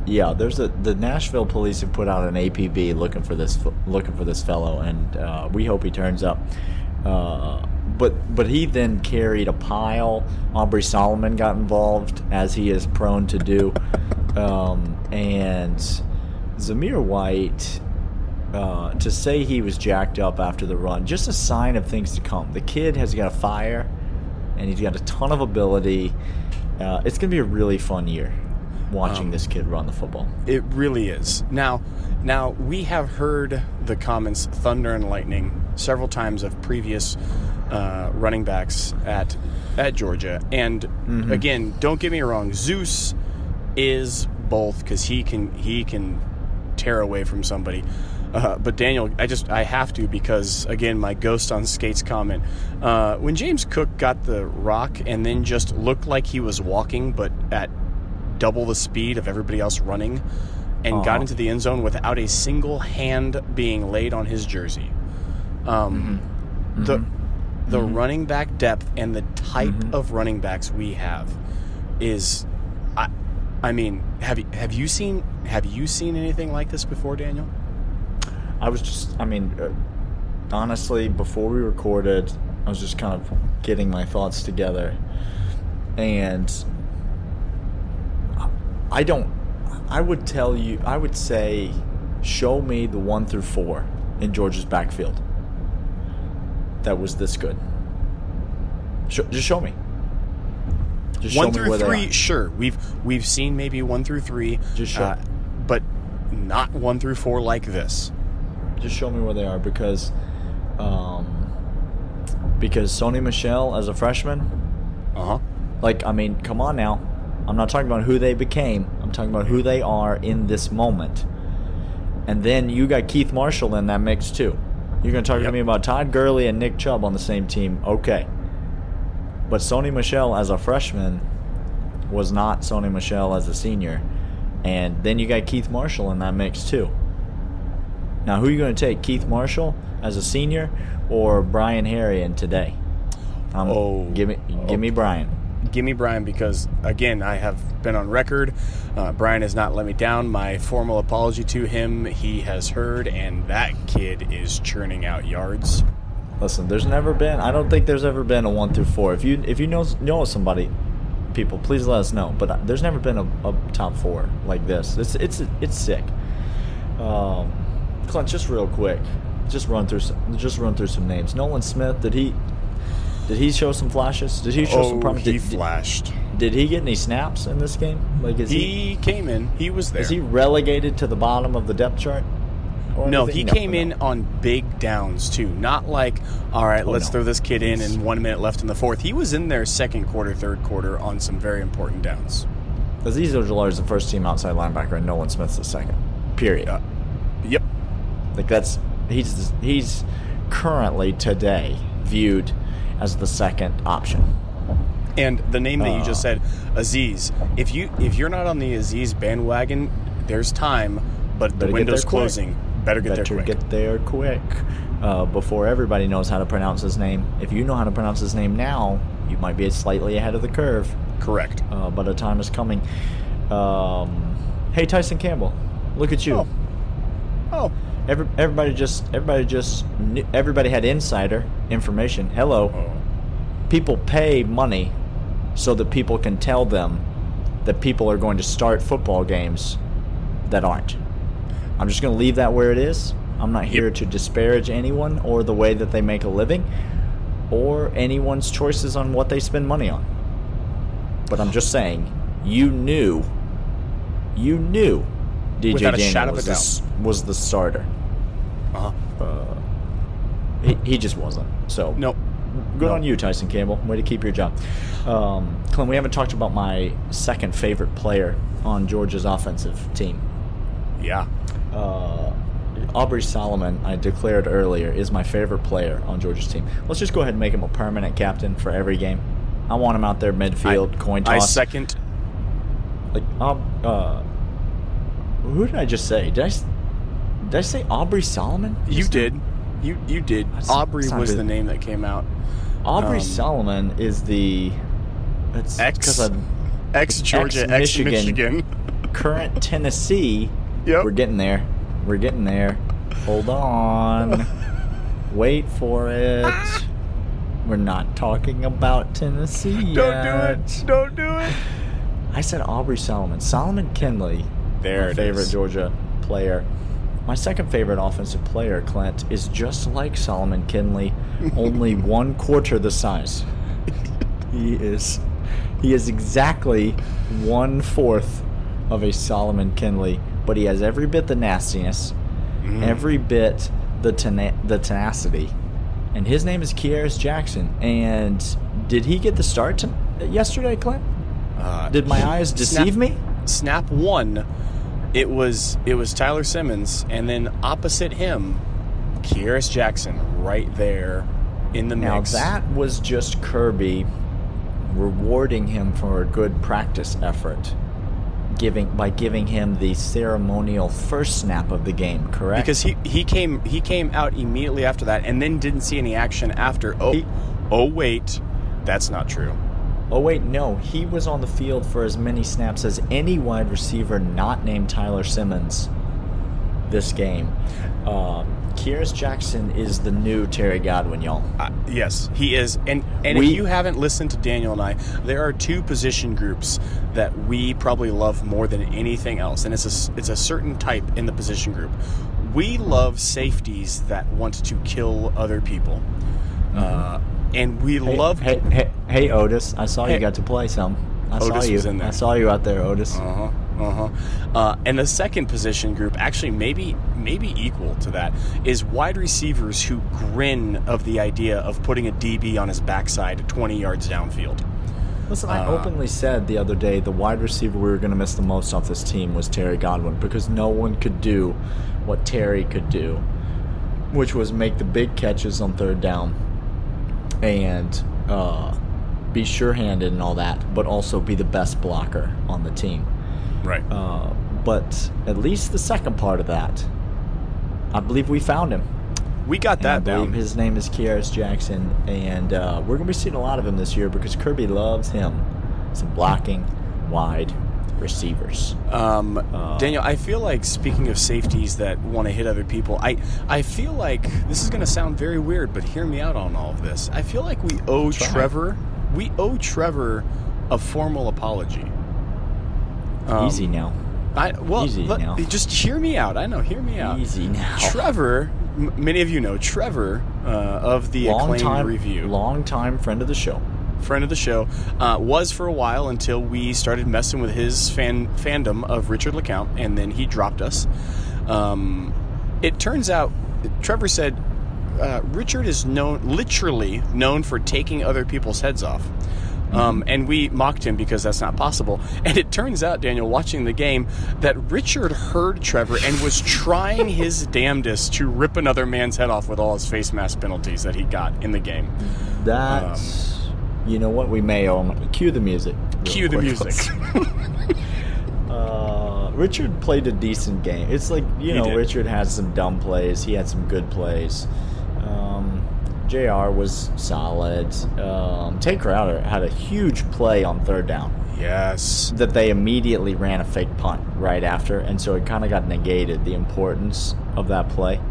Yeah, there's a the Nashville police have put out an APB looking for this looking for this fellow, and uh, we hope he turns up. Uh, but but he then carried a pile. Aubrey Solomon got involved, as he is prone to do, um, and Zamir White. Uh, to say he was jacked up after the run, just a sign of things to come. The kid has got a fire, and he's got a ton of ability. Uh, it's going to be a really fun year watching Um, this kid run the football. It really is. Now, now we have heard the comments "thunder and lightning" several times of previous uh, running backs at at Georgia, and again, don't get me wrong, Zeus is both because he can he can tear away from somebody. Uh, but Daniel, I just I have to because again my ghost on skates comment uh, when James Cook got the rock and then just looked like he was walking but at double the speed of everybody else running and Uh-huh. got into the end zone without a single hand being laid on his jersey. Um, The the running back depth and the type of running backs we have is, I, I mean, have you have you seen have you seen anything like this before, Daniel? I was just, I mean, uh, honestly, before we recorded, I was just kind of getting my thoughts together. And I don't, I would tell you, I would say, show me the one through four in Georgia's backfield that was this good. Sh- just show me. Just one me through three, sure. We've we've seen maybe one through three, uh, Just show. but not one through four like this. just show me where they are because um because Sony Michel as a freshman Uh huh. like I mean come on now I'm not talking about who they became. I'm talking about who they are in this moment. And then you got Keith Marshall in that mix too. You're going to talk to me about Todd Gurley and Nick Chubb on the same team. Okay. But Sony Michel as a freshman was not Sony Michel as a senior. And then you got Keith Marshall in that mix too. Now, who are you going to take, Keith Marshall as a senior or Brian Herrien today? Um, Oh. give me, give me Brian. Give me Brian because again, I have been on record. Uh, Brian has not let me down. My formal apology to him, he has heard, and that kid is churning out yards. Listen, there's never been. I don't think there's ever been a one through four. If you if you know know somebody, people, please let us know. But uh, there's never been a, a top four like this. It's it's it's sick. Um, Clint, just real quick, just run through some, just run through some names. Nolan Smith, did he did he show some flashes? Did he show some Oh, promise? he Did, flashed. did he get any snaps in this game? Like is he He came in. He was there. Is he relegated to the bottom of the depth chart? No, he anything? came in on big downs too. Not like, all right, Oh, let's no. throw this kid in and one minute left in the fourth. He was in there second quarter, third quarter on some very important downs. Azeez Ojulari is the first team outside linebacker, and Nolan Smith's the second. Period. Uh, yep. Like that's he's he's currently today viewed as the second option. And the name that you just Uh. said, Azeez. If you if you're not on the Azeez bandwagon, there's time, but the window's there quick. closing. Better get Better there quick. Better get there quick uh, before everybody knows how to pronounce his name. If you know how to pronounce his name now, you might be slightly ahead of the curve. Correct. Uh, but a time is coming. Um, hey Tyson Campbell, look at you. Oh. Oh. Every, everybody just everybody just knew, everybody had insider information. Hello, Oh. people pay money so that people can tell them that people are going to start football games that aren't. I'm just going to leave that where it is. I'm not here Yep. to disparage anyone or the way that they make a living or anyone's choices on what they spend money on. But I'm just saying, you knew, you knew DJ Without a Daniel of was, a the, was the starter. Uh-huh. He, he just wasn't. So No. Good No. on you, Tyson Campbell. Way to keep your job. Um, Clint, we haven't talked about my second favorite player on Georgia's offensive team. Yeah. Uh, Aubrey Solomon, I declared earlier, is my favorite player on Georgia's team. Let's just go ahead and make him a permanent captain for every game. I want him out there midfield, I, coin toss. I second. Like, um, uh, who did I just say? Did I, did I say Aubrey Solomon? You did. You you did. That's- Aubrey was the name that came out. Aubrey um, Solomon is the. It's Ex- of Ex Georgia, ex Ex-Michigan. Current Tennessee. Yep. We're getting there. We're getting there. Hold on. Wait for it. We're not talking about Tennessee yet. Don't do it. Don't do it. I said Aubrey Solomon. Solomon Kindley. There my it favorite is. Georgia player. My second favorite offensive player, Clint, is just like Solomon Kindley, only one quarter the size. He is he is exactly one fourth of a Solomon Kindley, but he has every bit the nastiness, Mm. every bit the tena- the tenacity. And his name is Kearis Jackson. And did he get the start to- yesterday, Clint? Uh, Did my eyes deceive me? Snap one. It was it was Tyler Simmons, and then opposite him, Kearis Jackson, right there in the Now mix. that was just Kirby rewarding him for a good practice effort, giving by giving him the ceremonial first snap of the game. Correct? because he he came he came out immediately after that, and then didn't see any action after. Oh, He- oh wait, that's not true. Oh wait, no, he was on the field for as many snaps as any wide receiver not named Tyler Simmons this game. Uh, Kearis Jackson is the new Terry Godwin, y'all. Uh, yes, he is. And and We- if you haven't listened to Daniel and I, there are two position groups that we probably love more than anything else, and it's a s- it's a certain type in the position group. We love safeties that want to kill other people, uh, and we. Hey, love. Hey, hey, hey, Otis! I saw you got to play some. I Otis saw you. was in there. I saw you out there, Otis. Uh-huh, uh-huh. Uh, and the second position group, actually maybe maybe equal to that, is wide receivers who grin of the idea of putting a DB on his backside 20 yards downfield. Listen, I Uh, openly said the other day the wide receiver we were going to miss the most off this team was Terry Godwin because no one could do what Terry could do, which was make the big catches on third down and uh, be sure-handed and all that, but also be the best blocker on the team. Right. Uh, but at least the second part of that, I believe we found him. we got that I believe down. his name is Kearis Jackson, and uh, we're going to be seeing a lot of him this year because Kirby loves him. Some blocking, wide receivers. Um, Uh, Daniel, I feel like speaking of safeties that want to hit other people, I I feel like this is going to sound very weird, but hear me out on all of this. I feel like we owe Try. Trevor, we owe Trevor a formal apology. Um, Easy now. I well, Easy let- now. just hear me out. I know, hear me out. Easy now. Trevor, m- many of you know Trevor uh, of the long acclaimed time review, long time friend of the show. Friend of the show, uh, was for a while until we started messing with his fan fandom of Richard LeCounte, and then he dropped us. Um, it turns out, Trevor said, uh, Richard is known, literally known for taking other people's heads off. Um, and we mocked him because that's not possible. And it turns out, Daniel, watching the game, that Richard heard Trevor and was trying his damnedest to rip another man's head off with all his face mask penalties that he got in the game. That's you know what we may him. Cue the music. Cue the music. Uh, Richard played a decent game. It's like you He know, did. Richard had some dumb plays. He had some good plays. Um, Jr. was solid. Um, Tae Crowder had a huge play on third down yes. that they immediately ran a fake punt right after, and so it kind of got negated the importance of that play.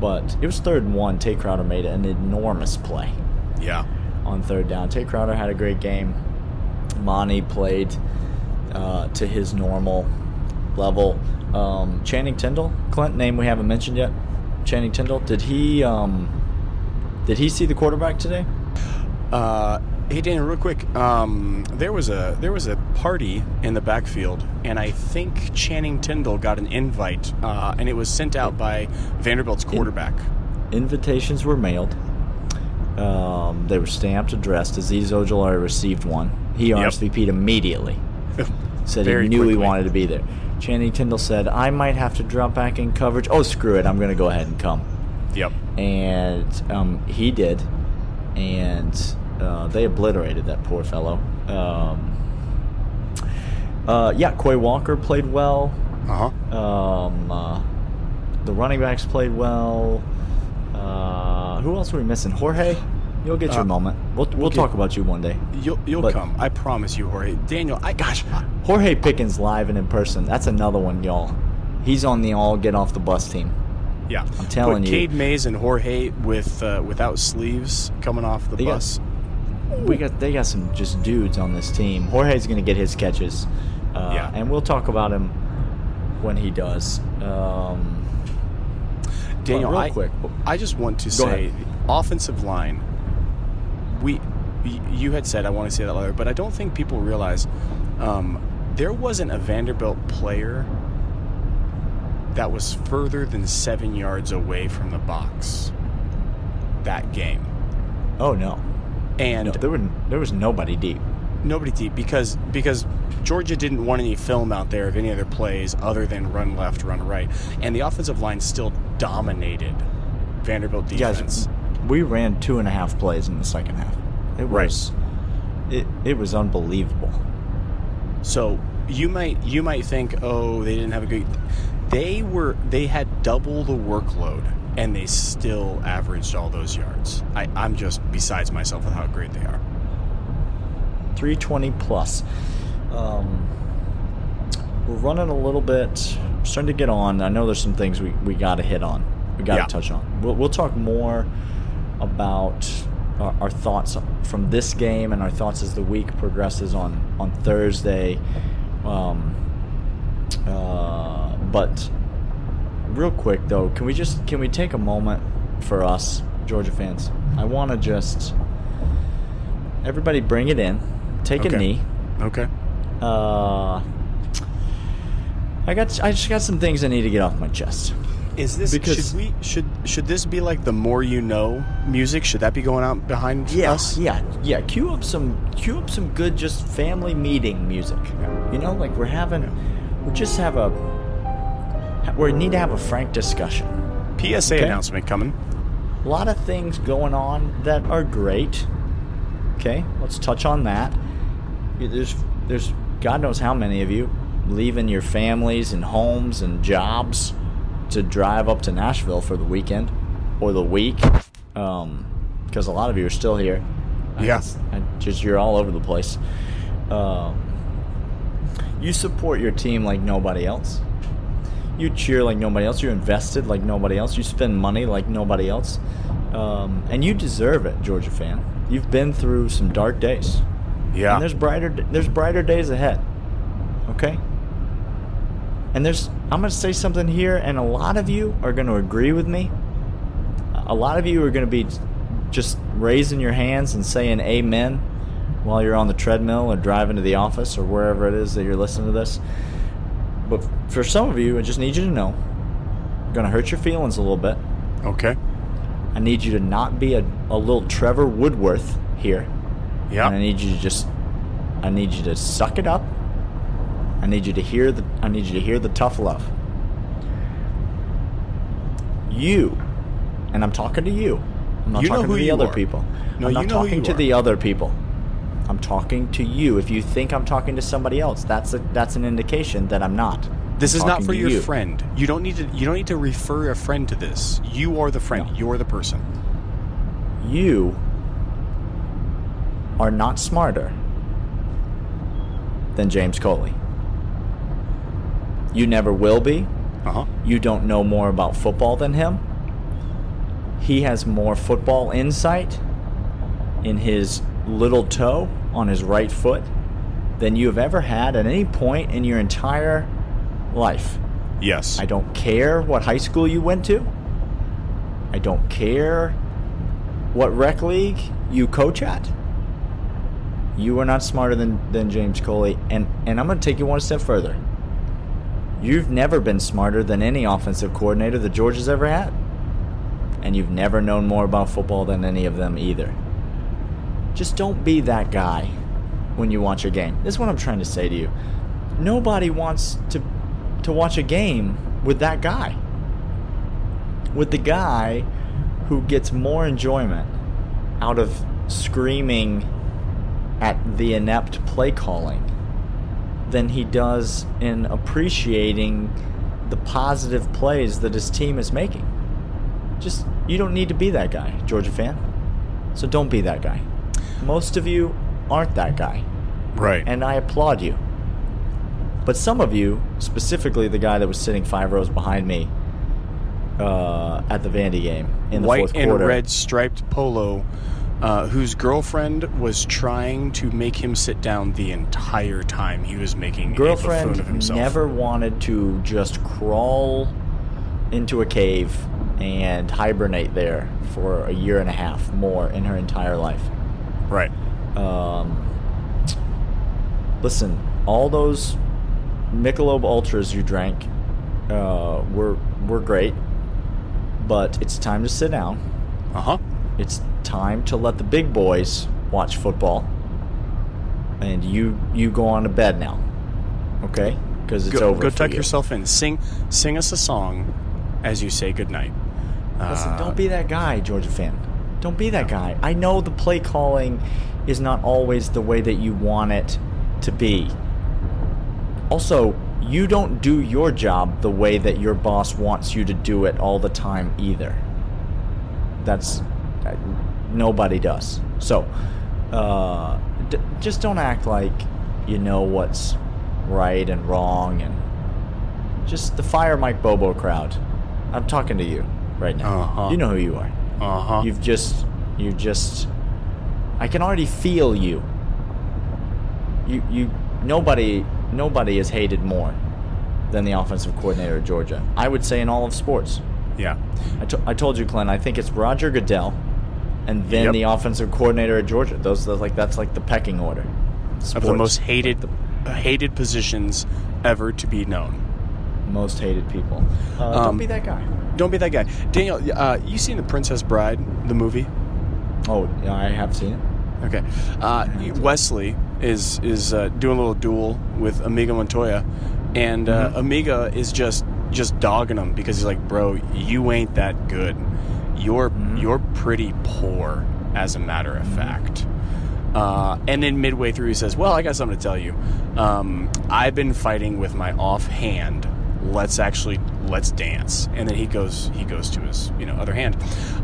But it was third and one. Tae Crowder made an enormous play Yeah. On third down. Tae Crowder had a great game. Monty played uh, to his normal level. Um, Channing Tindall, Clint, name we haven't mentioned yet. Channing Tindall, did he um, did he see the quarterback today? Uh, hey Daniel, real quick. Um, there was a there was a party in the backfield, and I think Channing Tindall got an invite, uh, and it was sent out by Vanderbilt's quarterback. Invitations were mailed. Um, they were stamped, addressed. Azeez Ojulari received one. He Yep. RSVP'd immediately. said Very he knew he wanted to be there. Channing Tindall said, I might have to drop back in coverage. Oh, screw it. I'm going to go ahead and come. Yep. And um, he did. And uh, they obliterated that poor fellow. Um, uh, yeah, Quay Walker played well. Uh huh. Um, uh, the running backs played well. Uh, who else were we missing? Jorge? You'll get your Uh, moment. We'll, we'll, get- talk about you one day. You'll you'll But- come. I promise you, Jorge. Daniel, I gosh, Jorge Pickens live and in person. That's another one, y'all. He's on the all get off the bus team. yeah. I'm telling Put you. Cade Mays and Jorge with uh, without sleeves coming off the They got- bus. We got they got some just dudes on this team. Jorge's going to get his catches. Uh, Yeah. And we'll talk about him when he does. Um, Daniel, real I, quick. I just want to say, ahead. offensive line. We, you had said I want to say that later, but I don't think people realize um, there wasn't a Vanderbilt player that was further than seven yards away from the box that game, oh no, and no there were there was nobody deep. Nobody deep because because Georgia didn't want any film out there of any other plays other than run left, run right, and the offensive line still dominated Vanderbilt defense. Guys, we ran two and a half plays in the second half. It Right. was it it was unbelievable. So you might you might think, oh, they didn't have a good. They were they had double the workload, and they still averaged all those yards. I, I'm just besides myself with how great they are. 320 plus. Um, we're running a little bit, starting to get on. I know there's some things we, we got to hit on. We got to Yeah. touch on. We'll, we'll talk more about our, our thoughts from this game and our thoughts as the week progresses on, on Thursday. Um, uh, but real quick though, can we just can we take a moment for us Georgia fans? I want to just everybody bring it in, take a knee. Okay. Uh, I got I just got some things I need to get off my chest. Is this Because- should we should should this be like the more you know music? Should that be going out behind us? yeah, yeah. Cue up some cue up some good just family meeting music. You know, like we're having we just have a we need to have a frank discussion. PSA Okay. announcement coming. A lot of things going on that are great. Okay, let's touch on that. There's, there's God knows how many of you leaving your families and homes and jobs to drive up to Nashville for the weekend or the week, because a lot of you are still here. Yeah. I just you're all over the place. Um, you support your team like nobody else. You cheer like nobody else. You're invested like nobody else. You spend money like nobody else. Um, and you deserve it, Georgia fan. You've been through some dark days. Yeah. And there's brighter there's brighter days ahead. Okay? And there's I'm going to say something here and a lot of you are going to agree with me. A lot of you are going to be just raising your hands and saying amen while you're on the treadmill or driving to the office or wherever it is that you're listening to this. But for some of you, I just need you to know, I'm going to hurt your feelings a little bit. Okay. I need you to not be a, a little Trevor Woodworth here. Yeah. And I need you to just I need you to suck it up. I need you to hear the I need you to hear the tough love. You and I'm talking to you. I'm not You talking to the other are. people. No, I'm not you know who talking to are. the other people. I'm talking to you. If you think I'm talking to somebody else, that's a, that's an indication that I'm not. This is not for your you. friend. You don't need to. You don't need to refer a friend to this. You are the friend. No. You're the person. you are not smarter than James Coley. You never will be. Uh huh. You don't know more about football than him. He has more football insight in his little toe on his right foot than you have ever had at any point in your entire life. Yes. I don't care what high school you went to. I don't care what rec league you coach at. You are not smarter than, than James Coley. And, and I'm going to take you one step further. You've never been smarter than any offensive coordinator that Georgia's ever had. And you've never known more about football than any of them either. Just don't be that guy when you watch a game. This is what I'm trying to say to you. nobody wants to to watch a game with that guy. With the guy who gets more enjoyment out of screaming at the inept play calling than he does in appreciating the positive plays that his team is making. Just you don't need to be that guy, Georgia fan. So don't be that guy. Most of you aren't that guy, Right. and I applaud you. But some of you, specifically the guy that was sitting five rows behind me uh, at the Vandy game in the white fourth and red striped polo, uh, whose girlfriend was trying to make him sit down the entire time he was making a buffoon of girlfriend himself. never wanted to just crawl into a cave and hibernate there for a year and a half more in her entire life. Right. Um, listen, all those Michelob Ultras you drank uh, were were great, but it's time to sit down. Uh huh. It's time to let the big boys watch football, and you you go on to bed now, okay? Because it's Go, over. go tuck you. yourself in. Sing, sing us a song as you say goodnight. Listen, Uh, don't be that guy, Georgia fan. Don't be that guy. I know the play calling is not always the way that you want it to be. Also, you don't do your job the way that your boss wants you to do it all the time either. That's uh, nobody does. So, uh, d- just don't act like you know what's right and wrong and just the fire Mike Bobo crowd. I'm talking to you right now. Uh-huh. You know who you are. Uh huh. You've just, you just, I can already feel you. You, you, nobody, nobody is hated more than the offensive coordinator at Georgia. I would say in all of sports. Yeah. I, to, I told you, Clint. I think it's Roger Goodell, and then Yep. the offensive coordinator at Georgia. Those, are like that's like the pecking order. Of the most hated, hated positions ever to be known. most hated people. Uh, Um, don't be that guy. Don't be that guy, Daniel. Uh, you seen the Princess Bride, the movie? Oh, yeah, I have seen it. Okay. Uh, Wesley is is uh, doing a little duel with Amiga Montoya, and uh, Mm-hmm. Amiga is just just dogging him because he's like, "Bro, you ain't that good. You're Mm-hmm. you're pretty poor, as a matter of fact." Uh, and then midway through, he says, "Well, I got something to tell you. Um, I've been fighting with my offhand. Let's actually let's dance." And then he goes he goes to his you know other hand.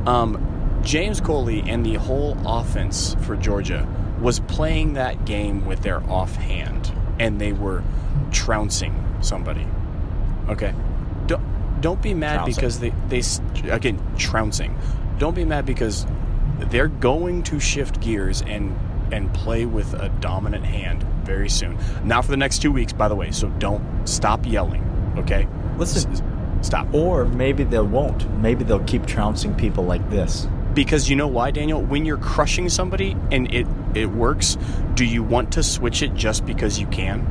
Um, James Coley and the whole offense for Georgia was playing that game with their offhand, and they were trouncing somebody. Okay, don't don't be mad Trouncing. because they they again trouncing. Don't be mad because they're going to shift gears and and play with a dominant hand very soon. Not for the next two weeks, by the way. So don't stop yelling. Okay, Listen. S- stop. Or maybe they won't. Maybe they'll keep trouncing people like this. Because you know why, Daniel? When you're crushing somebody and it it works, do you want to switch it just because you can?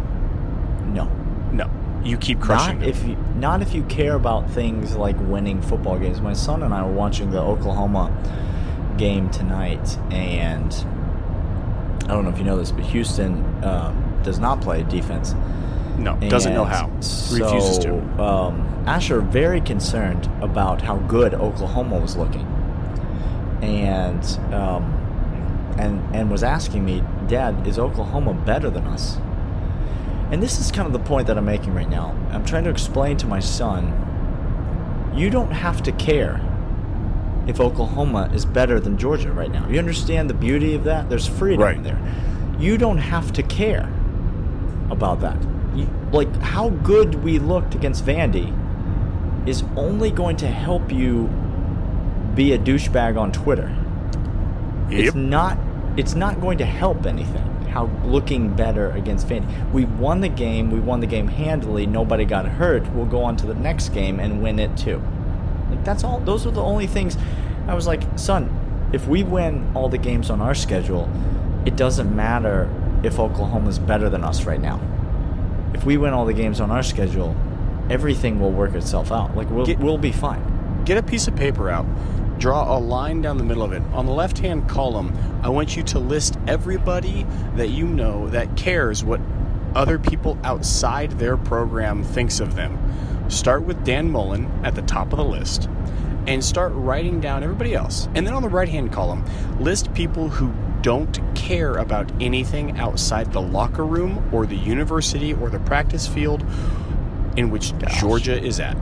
No. No. You keep crushing Not them. if you not if you care about things like winning football games. My son and I were watching the Oklahoma game tonight, and I don't know if you know this, but Houston um, does not play defense. no, doesn't know how. So, Refuses to. Um, Asher very concerned about how good Oklahoma was looking, and um, and and was asking me, Dad, is Oklahoma better than us? And this is kind of the point that I'm making right now. I'm trying to explain to my son, you don't have to care if Oklahoma is better than Georgia right now. You understand the beauty of that? There's freedom Right. there. You don't have to care about that. You, like how good we looked against Vandy is only going to help you be a douchebag on Twitter. Yep. It's not it's not going to help anything. How looking better against Vandy. We won the game, we won the game handily, nobody got hurt. We'll go on to the next game and win it too. Like that's all those are the only things I was like, son, if we win all the games on our schedule, it doesn't matter if Oklahoma's better than us right now. If we win all the games on our schedule, everything will work itself out. Like we'll Get- we'll be fine. Get a piece of paper out. Draw a line down the middle of it. On the left hand column, I want you to list everybody that you know that cares what other people outside their program thinks of them. Start with Dan Mullen at the top of the list and start writing down everybody else. And then on the right hand column, list people who don't care about anything outside the locker room or the university or the practice field in which Gosh. Georgia is at.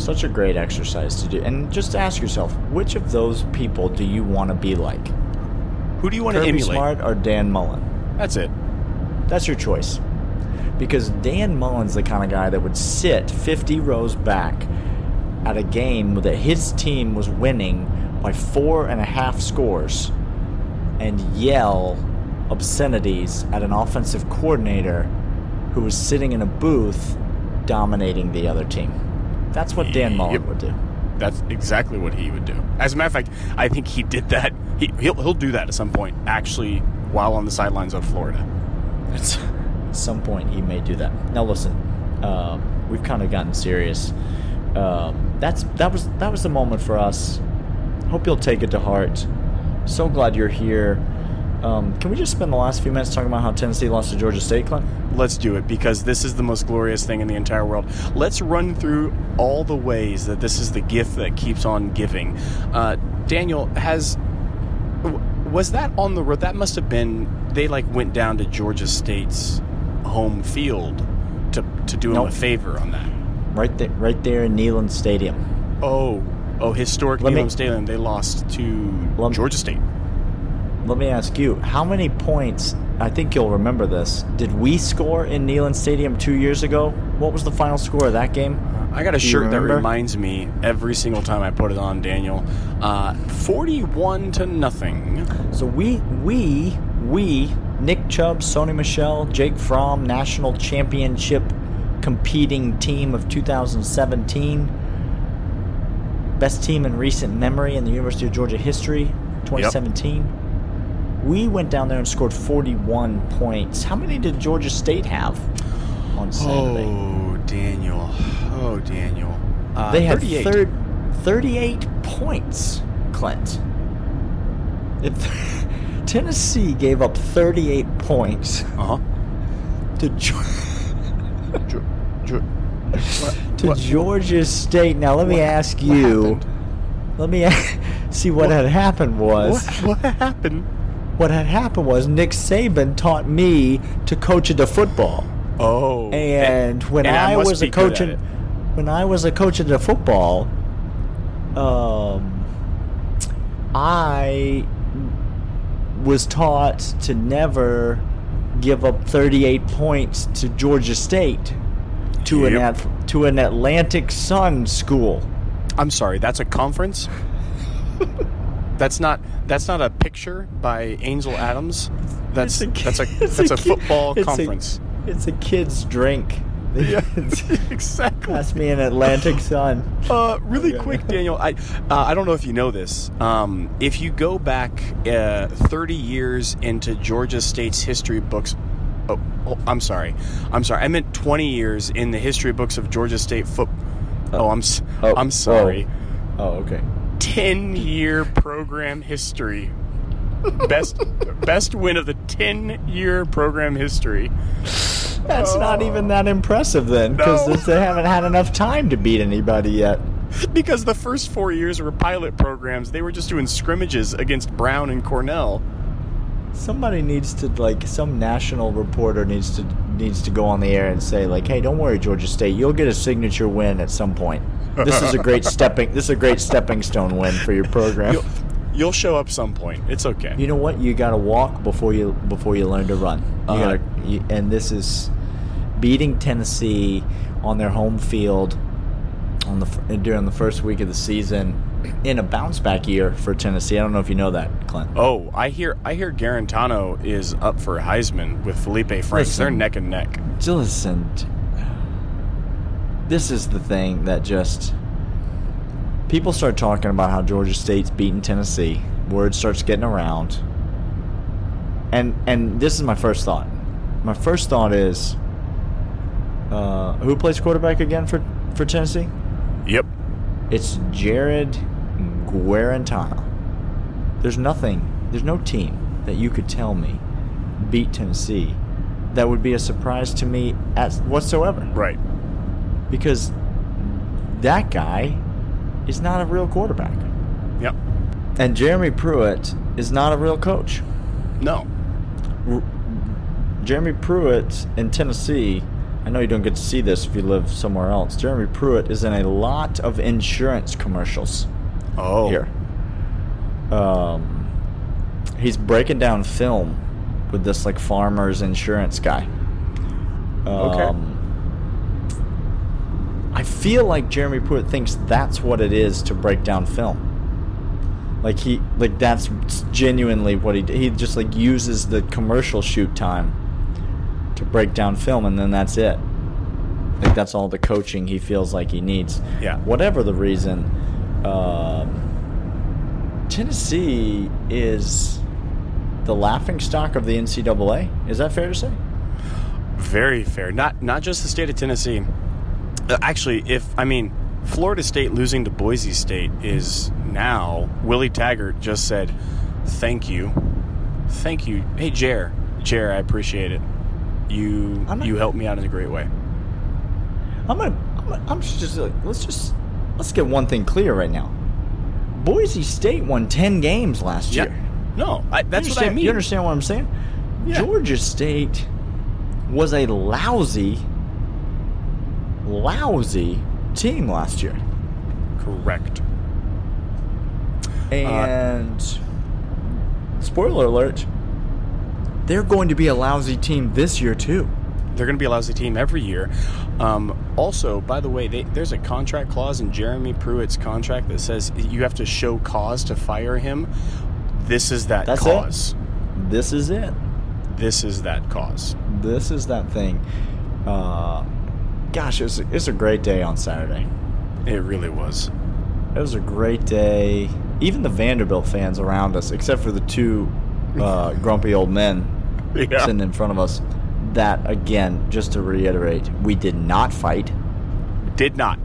Such a great exercise to do. And just ask yourself, which of those people do you want to be like? Who do you want to Kirby emulate? Smart or Dan Mullen? That's it. That's your choice. Because Dan Mullen's the kind of guy that would sit 50 rows back at a game that his team was winning by four and a half scores and yell obscenities at an offensive coordinator who was sitting in a booth dominating the other team. That's what Dan Mullen Yep. would do. That's exactly what he would do. As a matter of fact, I think he did that. He, he'll, he'll do that at some point, actually, while on the sidelines of Florida. At some point, he may do that. Now, listen, um, we've kind of gotten serious. Um, that's that was that was the moment for us. Hope you'll take it to heart. So glad you're here. Um, can we just spend the last few minutes talking about how Tennessee lost to Georgia State, Clint? Let's do it because this is the most glorious thing in the entire world. Let's run through all the ways that this is the gift that keeps on giving. Uh, Daniel has. Was that on the road? That must have been. They like went down to Georgia State's home field to to do him Nope. a favor on that. Right there, right there in Neyland Stadium. Oh, oh, historic Let me- Neyland Stadium. They lost to Let- Georgia State. Let me ask you, how many points? I think you'll remember this. Did we score in Neyland Stadium two years ago? What was the final score of that game? I got a Do shirt that reminds me every single time I put it on, Daniel. Uh, Forty-one to nothing. So we we we Nick Chubb, Sony Michel, Jake Fromm, national championship competing team of 2017. Best team in recent memory in the University of Georgia history, 2017. We went down there and scored 41 points. How many did Georgia State have on Saturday? Oh, Daniel. Oh, Daniel. Uh, they had 38. third, 38 points, Clint. If Tennessee gave up 38 points Uh huh. to, Geo- Ge- Ge- to what- Georgia State. Now, let me what- ask what you. Let me a- see what, What- had happened was. What, what happened? What had happened was Nick Saban taught me to coach into football. Oh. And when and I, must was a coach in, when I was a coach into football, um, I was taught to never give up 38 points to Georgia State to an Yep. At- to an Atlantic Sun school. I'm sorry. That's a conference. that's not. That's not a picture by Ansel Adams. That's It's that's a that's a, ki- football it's a- conference. it's a kid's drink. Yeah, exactly. Pass me an Atlantic Sun. Uh, really Okay. quick, Daniel. I uh, I don't know if you know this. Um, if you go back uh, 30 years into Georgia State's history books, oh, oh, I'm sorry, I'm sorry. I meant 20 years in the history books of Georgia State foot. Oh, I'm Oh, am sorry. Oh, okay. 10 year program history. Best best win of the 10 year program history. That's not oh. even that impressive then, because No. they haven't had enough time to beat anybody yet. Because the first four years were pilot programs, they were just doing scrimmages against Brown and Cornell. Somebody needs to like some national reporter needs to needs to go on the air and say like, "Hey, don't worry, Georgia State, you'll get a signature win at some point. This is a great stepping this is a great stepping stone win for your program." You'll, you'll show up some point. It's okay. You know what? You got to walk before you before you learn to run. You Uh-huh. gotta, you, and this is beating Tennessee on their home field on the during the first week of the season in a bounce back year for Tennessee. I don't know if you know that, Clint. oh, I hear I hear Guarantano is up for Heisman with Felipe Franks. They're neck and neck. Listen, this is the thing that just people start talking about how Georgia State's beating Tennessee. Word starts getting around, and and this is my first thought. My first thought is, uh, who plays quarterback again for for Tennessee? Yep. It's Jarrett Guarantano. There's nothing, there's no team that you could tell me beat Tennessee that would be a surprise to me as whatsoever Right. because that guy is not a real quarterback. Yep. And Jeremy Pruitt is not a real coach. No. R- Jeremy Pruitt in Tennessee, I know you don't get to see this if you live somewhere else. Jeremy Pruitt is in a lot of insurance commercials Oh. here. Um, he's breaking down film with this like farmer's insurance guy. Okay. Um, I feel like Jeremy Pruitt thinks that's what it is to break down film. Like he, like that's genuinely what he he just like uses the commercial shoot time to break down film, and then that's it. Like that's all the coaching he feels like he needs. Yeah. Whatever the reason, um, Tennessee is the laughing stock of the NCAA. Is that fair to say? Very fair. Not not just the state of Tennessee. Uh, Actually, if I mean Florida State losing to Boise State is now Willie Taggart just said, "Thank you, thank you." Hey, Jer, Jer, I appreciate it. You not- you helped me out in a great way. I'm gonna, I'm, gonna, I'm just like, let's just let's get one thing clear right now. Boise State won ten games last Yeah. year. No, I, that's you what I mean. You understand what I'm saying? Yeah. Georgia State was a lousy, lousy team last year, Correct. Uh, and spoiler alert, they're going to be a lousy team this year too. They're going to be a lousy team every year. Um, also, by the way, they, there's a contract clause in Jeremy Pruitt's contract that says you have to show cause to fire him. This is that That's cause. This is it. This is that cause. This is that thing. Uh, gosh, it was, it was a great day on Saturday. It really was. It was a great day. Even the Vanderbilt fans around us, except for the two uh, grumpy old men Yeah. sitting in front of us, that again, just to reiterate, we did not fight. Did not.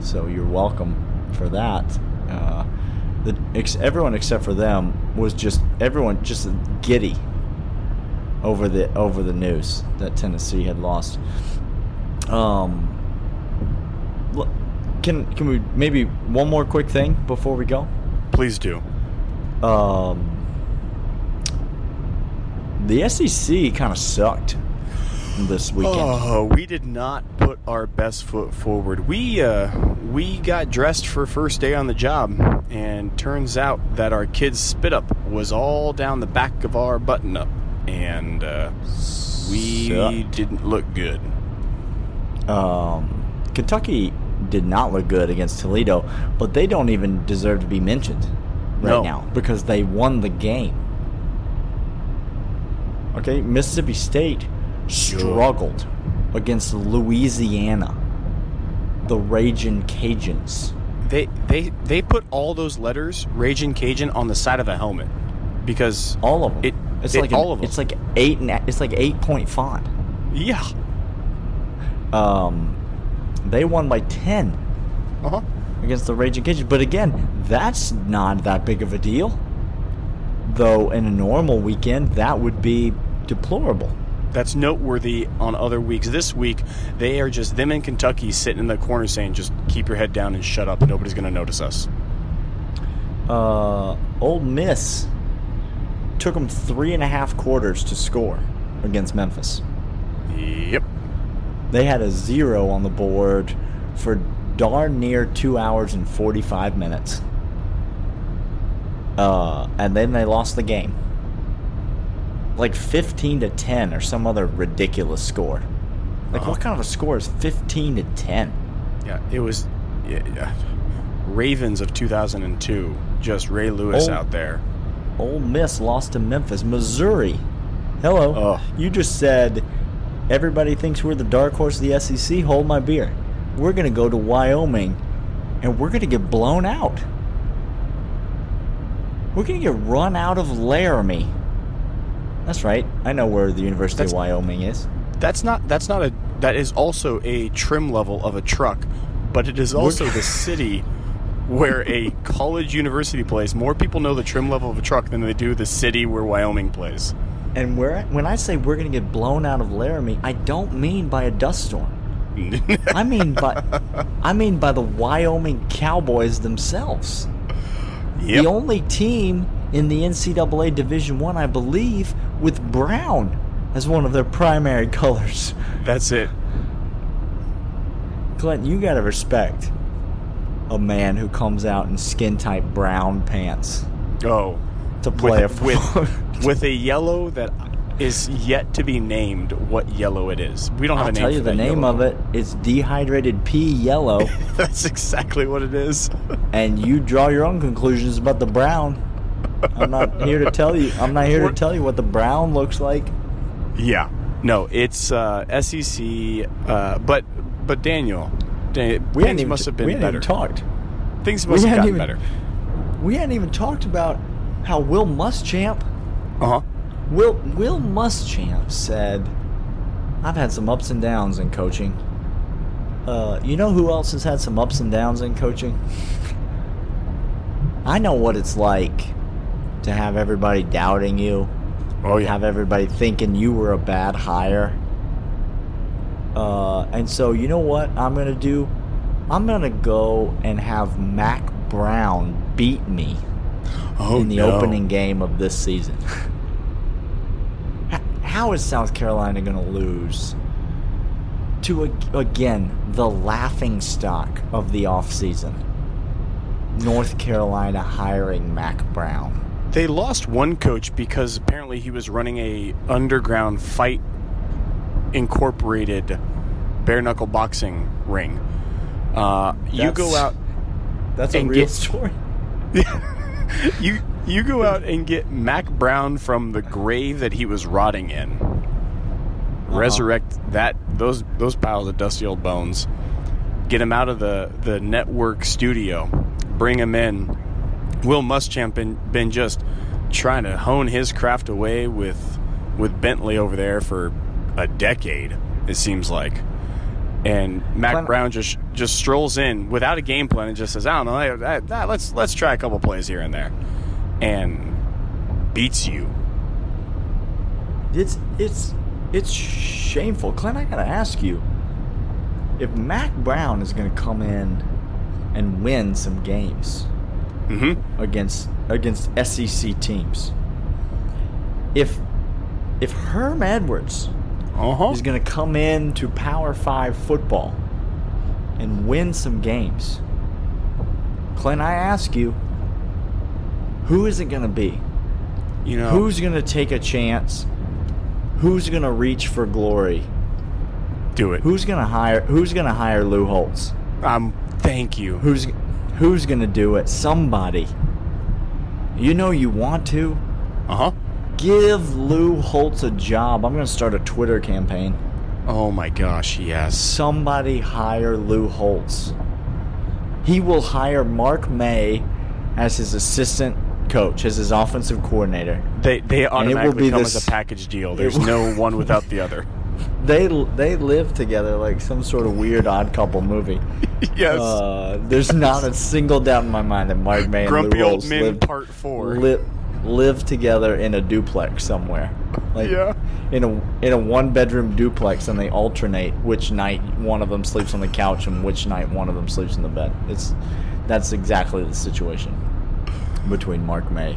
So you're welcome for that. Uh, the ex- everyone except for them was just everyone just giddy over the over the news that Tennessee had lost. Um, can can we maybe one more quick thing before we go? Please do. Um, the SEC kind of sucked this weekend. Oh, we did not put our best foot forward. We uh, we got dressed for first day on the job, and turns out that our kids' spit up was all down the back of our button up, and uh, we Sucked. didn't look good. Um, Kentucky did not look good against Toledo, but they don't even deserve to be mentioned right No. now because they won the game. Okay, Mississippi State struggled against Louisiana, the Raging Cajuns. They they they put all those letters Raging Cajun on the side of a helmet because All of them. It- it's it- like an- all of them. It's like eight. And, it's like eight point font. yeah, Um, they won by ten. uh huh. against the Raging Cajuns. But again, that's not that big of a deal. Though in a normal weekend, that would be deplorable. That's noteworthy on other weeks. This week, they are just them in Kentucky sitting in the corner saying, "Just keep your head down and shut up. Nobody's going to notice us." Uh, Ole Miss took them three and a half quarters to score against Memphis. Yep. They had a zero on the board for darn near two hours and 45 minutes. Uh, and then they lost the game. Like 15 to 10 or some other ridiculous score. Like, Uh-huh. what kind of a score is 15 to 10? Yeah, it was yeah, yeah. Ravens of 2002. Just Ray Lewis out there. Ole Miss lost to Memphis, Missouri. Hello. Oh. You just said everybody thinks we're the dark horse of the SEC. Hold my beer. We're going to go to Wyoming and we're going to get blown out. We're to get run out of Laramie. That's right. I know where the University That's- of Wyoming is. That's not. That's not a. That is also a trim level of a truck, but it is also the city where a college university plays. More people know the trim level of a truck than they do the city where Wyoming plays. And where when I say we're going to get blown out of Laramie, I don't mean by a dust storm. I mean by I mean by the Wyoming Cowboys themselves. Yep. The only team in the NCAA Division One, I, I believe, with brown as one of their primary colors. That's it. Clinton, you gotta respect a man who comes out in skin tight brown pants Oh, to play with, a with with a yellow that is yet to be named what yellow it is. We don't have I'll a name tell you for the name yellow. of it. It's dehydrated pea yellow, That's exactly what it is. and you draw your own conclusions about the brown. I'm not here to tell you. I'm not here to tell you what the brown looks like. yeah. No, it's uh, SEC. Uh, but but Daniel, Dan, We things must have been we better. even talked. things we must have gotten even- better. We hadn't even talked about how Will Muschamp Uh huh. Will Will Muschamp said, "I've had some ups and downs in coaching. Uh, you know who else has had some ups and downs in coaching? I know what it's like to have everybody doubting you, Oh yeah. have everybody thinking you were a bad hire. Uh, and so you know what I'm gonna do? I'm gonna go and have Mack Brown beat me." oh in the no. opening game of this season. How is South Carolina going to lose to again the laughing stock of the offseason? North Carolina hiring Mack Brown. They lost one coach because apparently he was running a underground fight incorporated bare knuckle boxing ring. Uh, you go out That's a real get- story. you you go out and get Mack Brown from the grave that he was rotting in. Uh-huh. Resurrect that those those piles of dusty old bones. Get him out of the the network studio. Bring him in. Will Muschamp been, been just trying to hone his craft away with with Bentley over there for a decade. It seems like. And Mack Clem- Brown just just strolls in without a game plan and just says, "I don't know, I, I, I- let's let's try a couple plays here and there," and beats you. It's it's it's shameful. Clint, I gotta ask you, if Mack Brown is gonna come in and win some games, Mm-hmm. against against SEC teams. If if Herm Edwards Uh huh. is to come in to Power 5 football and win some games. Clint, I ask you, who is it going to be? You know, Who's going to take a chance? Who's going to reach for glory? do it? Who's going to hire who's going to hire Lou Holtz? Um, thank you. Who's who's going to do it? Somebody. You know you want to. Uh huh. Give Lou Holtz a job. I'm going to start a Twitter campaign. Oh my gosh, yes. Somebody hire Lou Holtz. He will hire Mark May as his assistant coach, as his offensive coordinator. They they automatically be come this- as a package deal. There's no one without the other. They they live together like some sort of weird odd couple movie. yes. Uh, there's not a single doubt in my mind that Mark May and Grumpy Lou old men live, part four. li- live together in a duplex somewhere. Like Yeah. in a in a one bedroom duplex, and they alternate which night one of them sleeps on the couch and which night one of them sleeps in the bed. It's that's exactly the situation between Mark May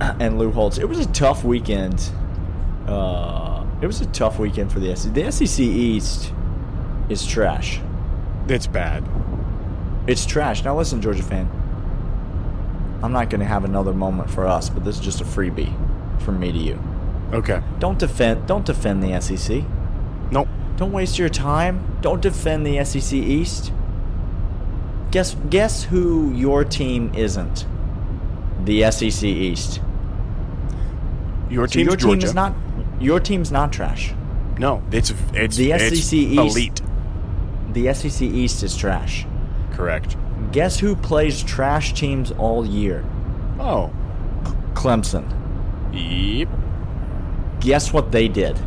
and Lou Holtz. It was a tough weekend. Uh, it was a tough weekend for the SEC. The SEC East is trash. It's bad. It's trash. Now listen, Georgia fan. I'm not going to have another moment for us, but this is just a freebie from me to you. Okay. Don't defend. Don't defend the SEC. Nope. Don't waste your time. Don't defend the SEC East. Guess guess who your team isn't? The SEC East. Your So team's your Georgia. team is not. Your team's not trash. No, it's it's The it's SEC East- elite. The SEC East is trash. Correct. Guess who plays trash teams all year? Oh. Clemson. Yep. Guess what they did?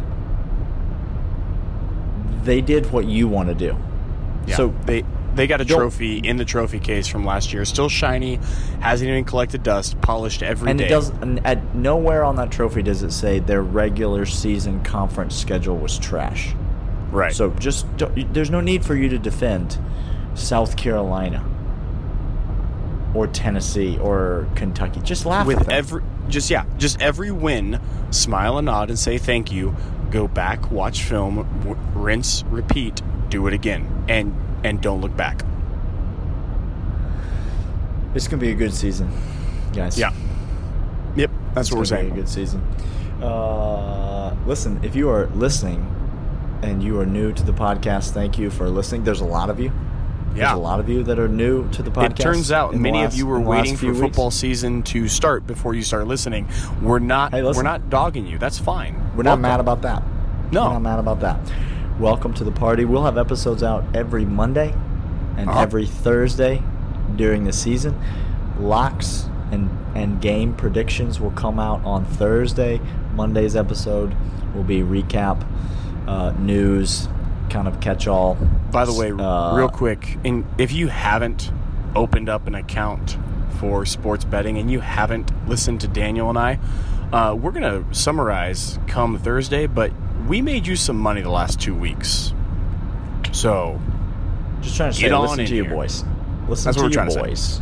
They did what you want to do. Yeah. So they They got a trophy in the trophy case from last year, still shiny, hasn't even collected dust, polished every day. And it does. And at nowhere on that trophy does it say their regular season conference schedule was trash. right. So just there's no need for you to defend South Carolina or Tennessee or Kentucky. Just laugh at with every just yeah, just every win, smile and nod and say thank you. Go back, watch film, w- rinse, repeat, do it again, and and don't look back. It's gonna be a good season, guys. Yeah. Yep, that's It's what we're saying. A good season. Uh, listen, if you are listening and you are new to the podcast, thank you for listening. There's a lot of you. There's Yeah. a lot of you that are new to the podcast. It turns out many last- of you were in the last waiting for few weeks. football season to start before you start listening. We're not Hey, listen. we're not dogging you. That's fine. We're not mad about that. No. We're not mad about that. Welcome to the party. We'll have episodes out every Monday and Uh-huh. every Thursday during the season. Locks and and game predictions will come out on Thursday. Monday's episode will be recap, uh, news, kind of catch all. By the way, Uh, real quick, and if you haven't opened up an account for sports betting and you haven't listened to Daniel and I, uh, we're gonna summarize come Thursday. But we made you some money the last two weeks, so Just trying to Get say, listen to your here. boys. Listen That's to what we're your trying to say. boys.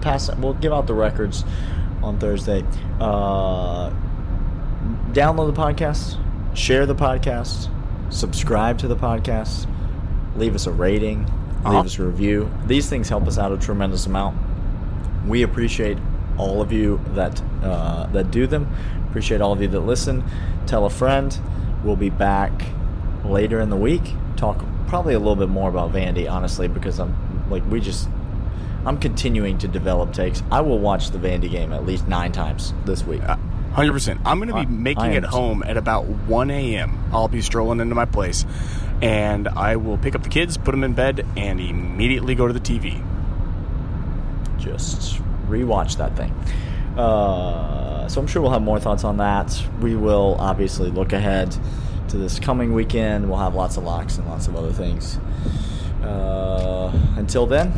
Pass. We'll give out the records on Thursday. Uh, download the podcast, share the podcast, subscribe to the podcast, leave us a rating, Uh-huh. leave us a review. These things help us out a tremendous amount. We appreciate all of you that uh, that do them. Appreciate all of you that listen. Tell a friend. We'll be back later in the week. Talk probably a little bit more about Vandy, honestly, because I'm like we just I'm continuing to develop takes. I will watch the Vandy game at least nine times this week. uh, hundred percent. I'm gonna be I- making it home at about one a.m. I'll be strolling into my place, and I will pick up the kids, put them in bed, and immediately go to the TV. just rewatch that thing. Uh, so I'm sure we'll have more thoughts on that. We will obviously look ahead to this coming weekend. We'll have lots of locks and lots of other things. Uh, until then,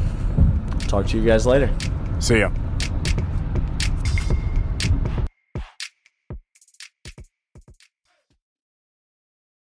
talk to you guys later. See ya.